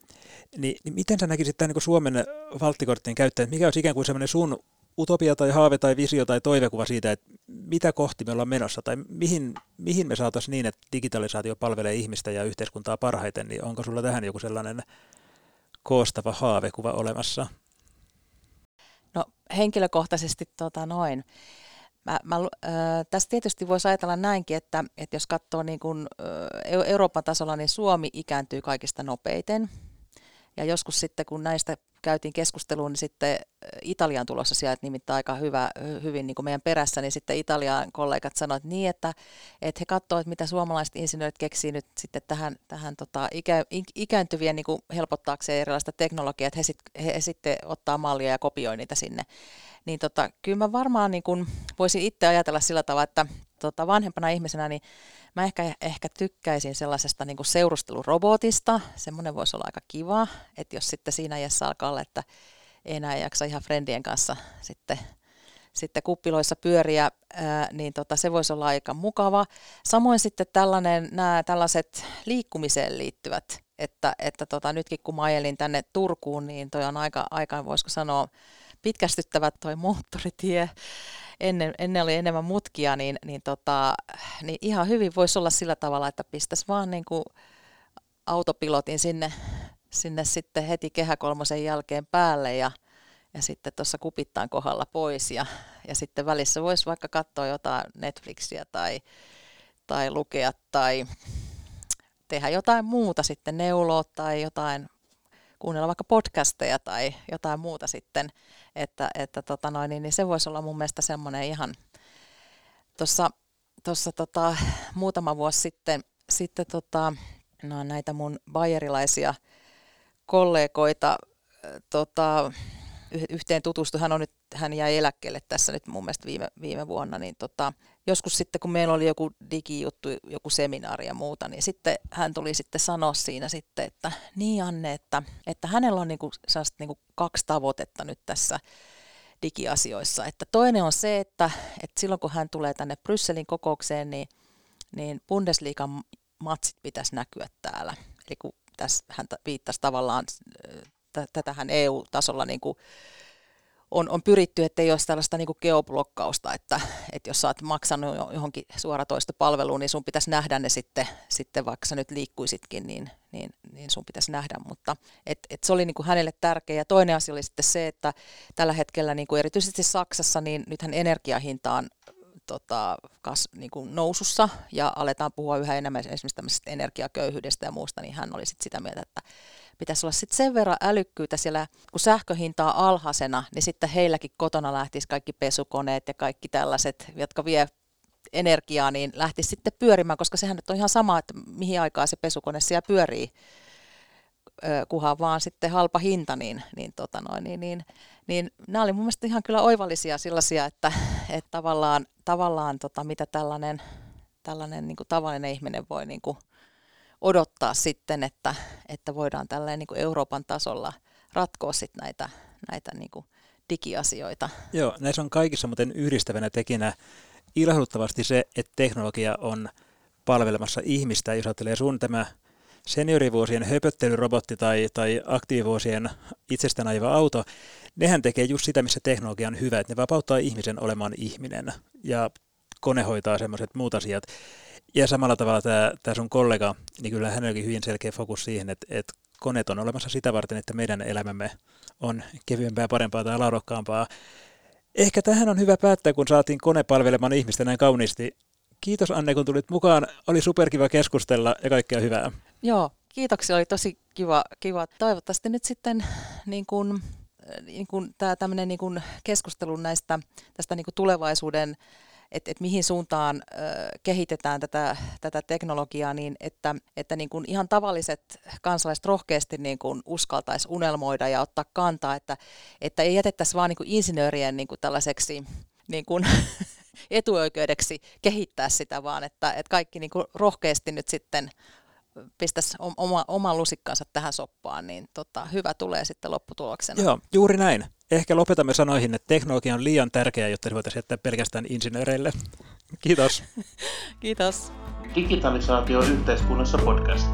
niin, niin miten sä näkisit tämän niin Suomen valttikorttien käyttäjän, mikä olisi ikään kuin semmoinen sun utopia tai haave tai visio tai toivekuva siitä, että mitä kohti me ollaan menossa tai mihin, mihin me saataisiin niin, että digitalisaatio palvelee ihmistä ja yhteiskuntaa parhaiten, niin onko sulla tähän joku sellainen koostava haavekuva olemassa? No henkilökohtaisesti tota noin. Mä, mä, äh, tässä tietysti voisi ajatella näinkin, että, että jos katsoo niin kuin, äh, Euroopan tasolla, niin Suomi ikääntyy kaikista nopeiten. Ja joskus sitten, kun näistä käytiin keskusteluun, niin sitten Italian tulossa sieltä nimittäin aika hyvä, hyvin niin kuin meidän perässä, niin sitten Italian kollegat sanoivat niin, että, että he katsovat, mitä suomalaiset insinöörit keksii nyt sitten tähän, tähän tota, ikä, ikääntyvien niin kuin helpottaakseen erilaista teknologiaa, että he, sit, he, he sitten ottaa mallia ja kopioi niitä sinne. Niin tota, kyllä mä varmaan niin kuin voisin itse ajatella sillä tavalla, että tota, vanhempana ihmisenä, niin mä ehkä, ehkä tykkäisin sellaisesta niin seurustelurobotista. Semmoinen voisi olla aika kiva, että jos sitten siinä iässä alkaa olla, että ei enää jaksa ihan friendien kanssa sitten, sitten kuppiloissa pyöriä, niin tota, se voisi olla aika mukava. Samoin sitten tällainen, nämä tällaiset liikkumiseen liittyvät, että, että tota, nytkin kun mä ajelin tänne Turkuun, niin toi on aika, aika voisiko sanoa, pitkästyttävä toi moottoritie, ennen, ennen oli enemmän mutkia, niin, niin, tota, niin ihan hyvin voisi olla sillä tavalla, että pistäisi vaan niin kuin autopilotin sinne, sinne sitten heti kehäkolmosen jälkeen päälle ja, ja sitten tuossa kupittaan kohdalla pois. Ja, ja sitten välissä voisi vaikka katsoa jotain Netflixiä tai, tai lukea tai tehdä jotain muuta sitten, neuloa tai jotain, kuunnella vaikka podcasteja tai jotain muuta sitten, että, että tota noin, niin, niin se voisi olla mun mielestä semmoinen ihan, tuossa tossa tota, muutama vuosi sitten, sitten tota, no, näitä mun bayerilaisia kollegoita tota, yhteen tutustu. Hän, on nyt, hän jäi eläkkeelle tässä nyt mun mielestä viime, viime vuonna, niin tota, joskus sitten kun meillä oli joku digijuttu, joku seminaari ja muuta, niin sitten hän tuli sitten sanoa siinä sitten, että niin Anne, että, että hänellä on niinku, niinku kaksi tavoitetta nyt tässä digiasioissa. Että toinen on se, että, että silloin kun hän tulee tänne Brysselin kokoukseen, niin, niin Bundesliigan matsit pitäisi näkyä täällä. Eli kun tässä hän viittasi tavallaan, tätähän EU-tasolla niin kuin on, on pyritty, että ei olisi tällaista niin geoblokkausta, että, että jos oot maksanut johonkin suoratoistopalveluun, niin sun pitäisi nähdä ne sitten, sitten vaikka sä nyt liikkuisitkin, niin, niin, niin sun pitäisi nähdä, mutta et, et se oli niin kuin hänelle tärkeä. Ja toinen asia oli sitten se, että tällä hetkellä niin kuin erityisesti Saksassa, niin nythän energiahinta on tota, kas, niin kuin nousussa ja aletaan puhua yhä enemmän esimerkiksi tämmöisestä energiaköyhyydestä ja muusta, niin hän oli sitten sitä mieltä, että pitäisi olla sitten sen verran älykkyyttä siellä, kun sähköhinta on alhaisena, niin sitten heilläkin kotona lähtisi kaikki pesukoneet ja kaikki tällaiset, jotka vie energiaa, niin lähtisi sitten pyörimään, koska sehän nyt on ihan sama, että mihin aikaa se pesukone siellä pyörii, kuhan vaan sitten halpa hinta, niin, niin, tota noin, niin, niin, niin nämä oli mun mielestä ihan kyllä oivallisia sellaisia, että, että tavallaan, tavallaan tota, mitä tällainen, tällainen niin kuin tavallinen ihminen voi niin kuin odottaa sitten, että, että voidaan tälleen niin kuin Euroopan tasolla ratkoa sit näitä, näitä niin kuin digiasioita. Joo, näissä on kaikissa muuten yhdistävänä tekinä ilahduttavasti se, että teknologia on palvelemassa ihmistä. Jos ajattelee sun tämä seniorivuosien höpöttelyrobotti tai, tai aktiivivuosien itsestään ajava auto, nehän tekee just sitä, missä teknologia on hyvä, että ne vapauttaa ihmisen olemaan ihminen ja kone hoitaa semmoiset muut asiat. Ja samalla tavalla tämä, tämä sun kollega, niin kyllä hänelläkin hyvin selkeä fokus siihen, että, että koneet on olemassa sitä varten, että meidän elämämme on kevyempää, parempaa tai laadukkaampaa. Ehkä tähän on hyvä päättää, kun saatiin kone palvelemaan ihmistä näin kauniisti. Kiitos Anne, kun tulit mukaan. Oli superkiva keskustella ja kaikkea hyvää. Joo, kiitoksia. Oli tosi kiva. kiva. Toivottavasti nyt sitten niin kuin, niin kuin tämä tämmöinen niin kuin keskustelu näistä, tästä niin kuin tulevaisuuden että, että mihin suuntaan ö, kehitetään tätä, tätä teknologiaa, niin että, että niin kuin ihan tavalliset kansalaiset rohkeasti niin kuin uskaltaisi unelmoida ja ottaa kantaa, että, että ei jätettäisi vaan niin kuin insinöörien niin kuin tällaiseksi niin kuin [laughs] etuoikeudeksi kehittää sitä, vaan että, että kaikki niin kuin rohkeasti nyt sitten pistäisi oma, oman lusikkansa tähän soppaan, niin tota, hyvä tulee sitten lopputuloksena. Joo, juuri näin. Ehkä lopetamme sanoihin, että teknologia on liian tärkeää, jotta se voitaisiin jättää pelkästään insinööreille. Kiitos. [laughs] Kiitos. Digitalisaatio yhteiskunnassa podcast.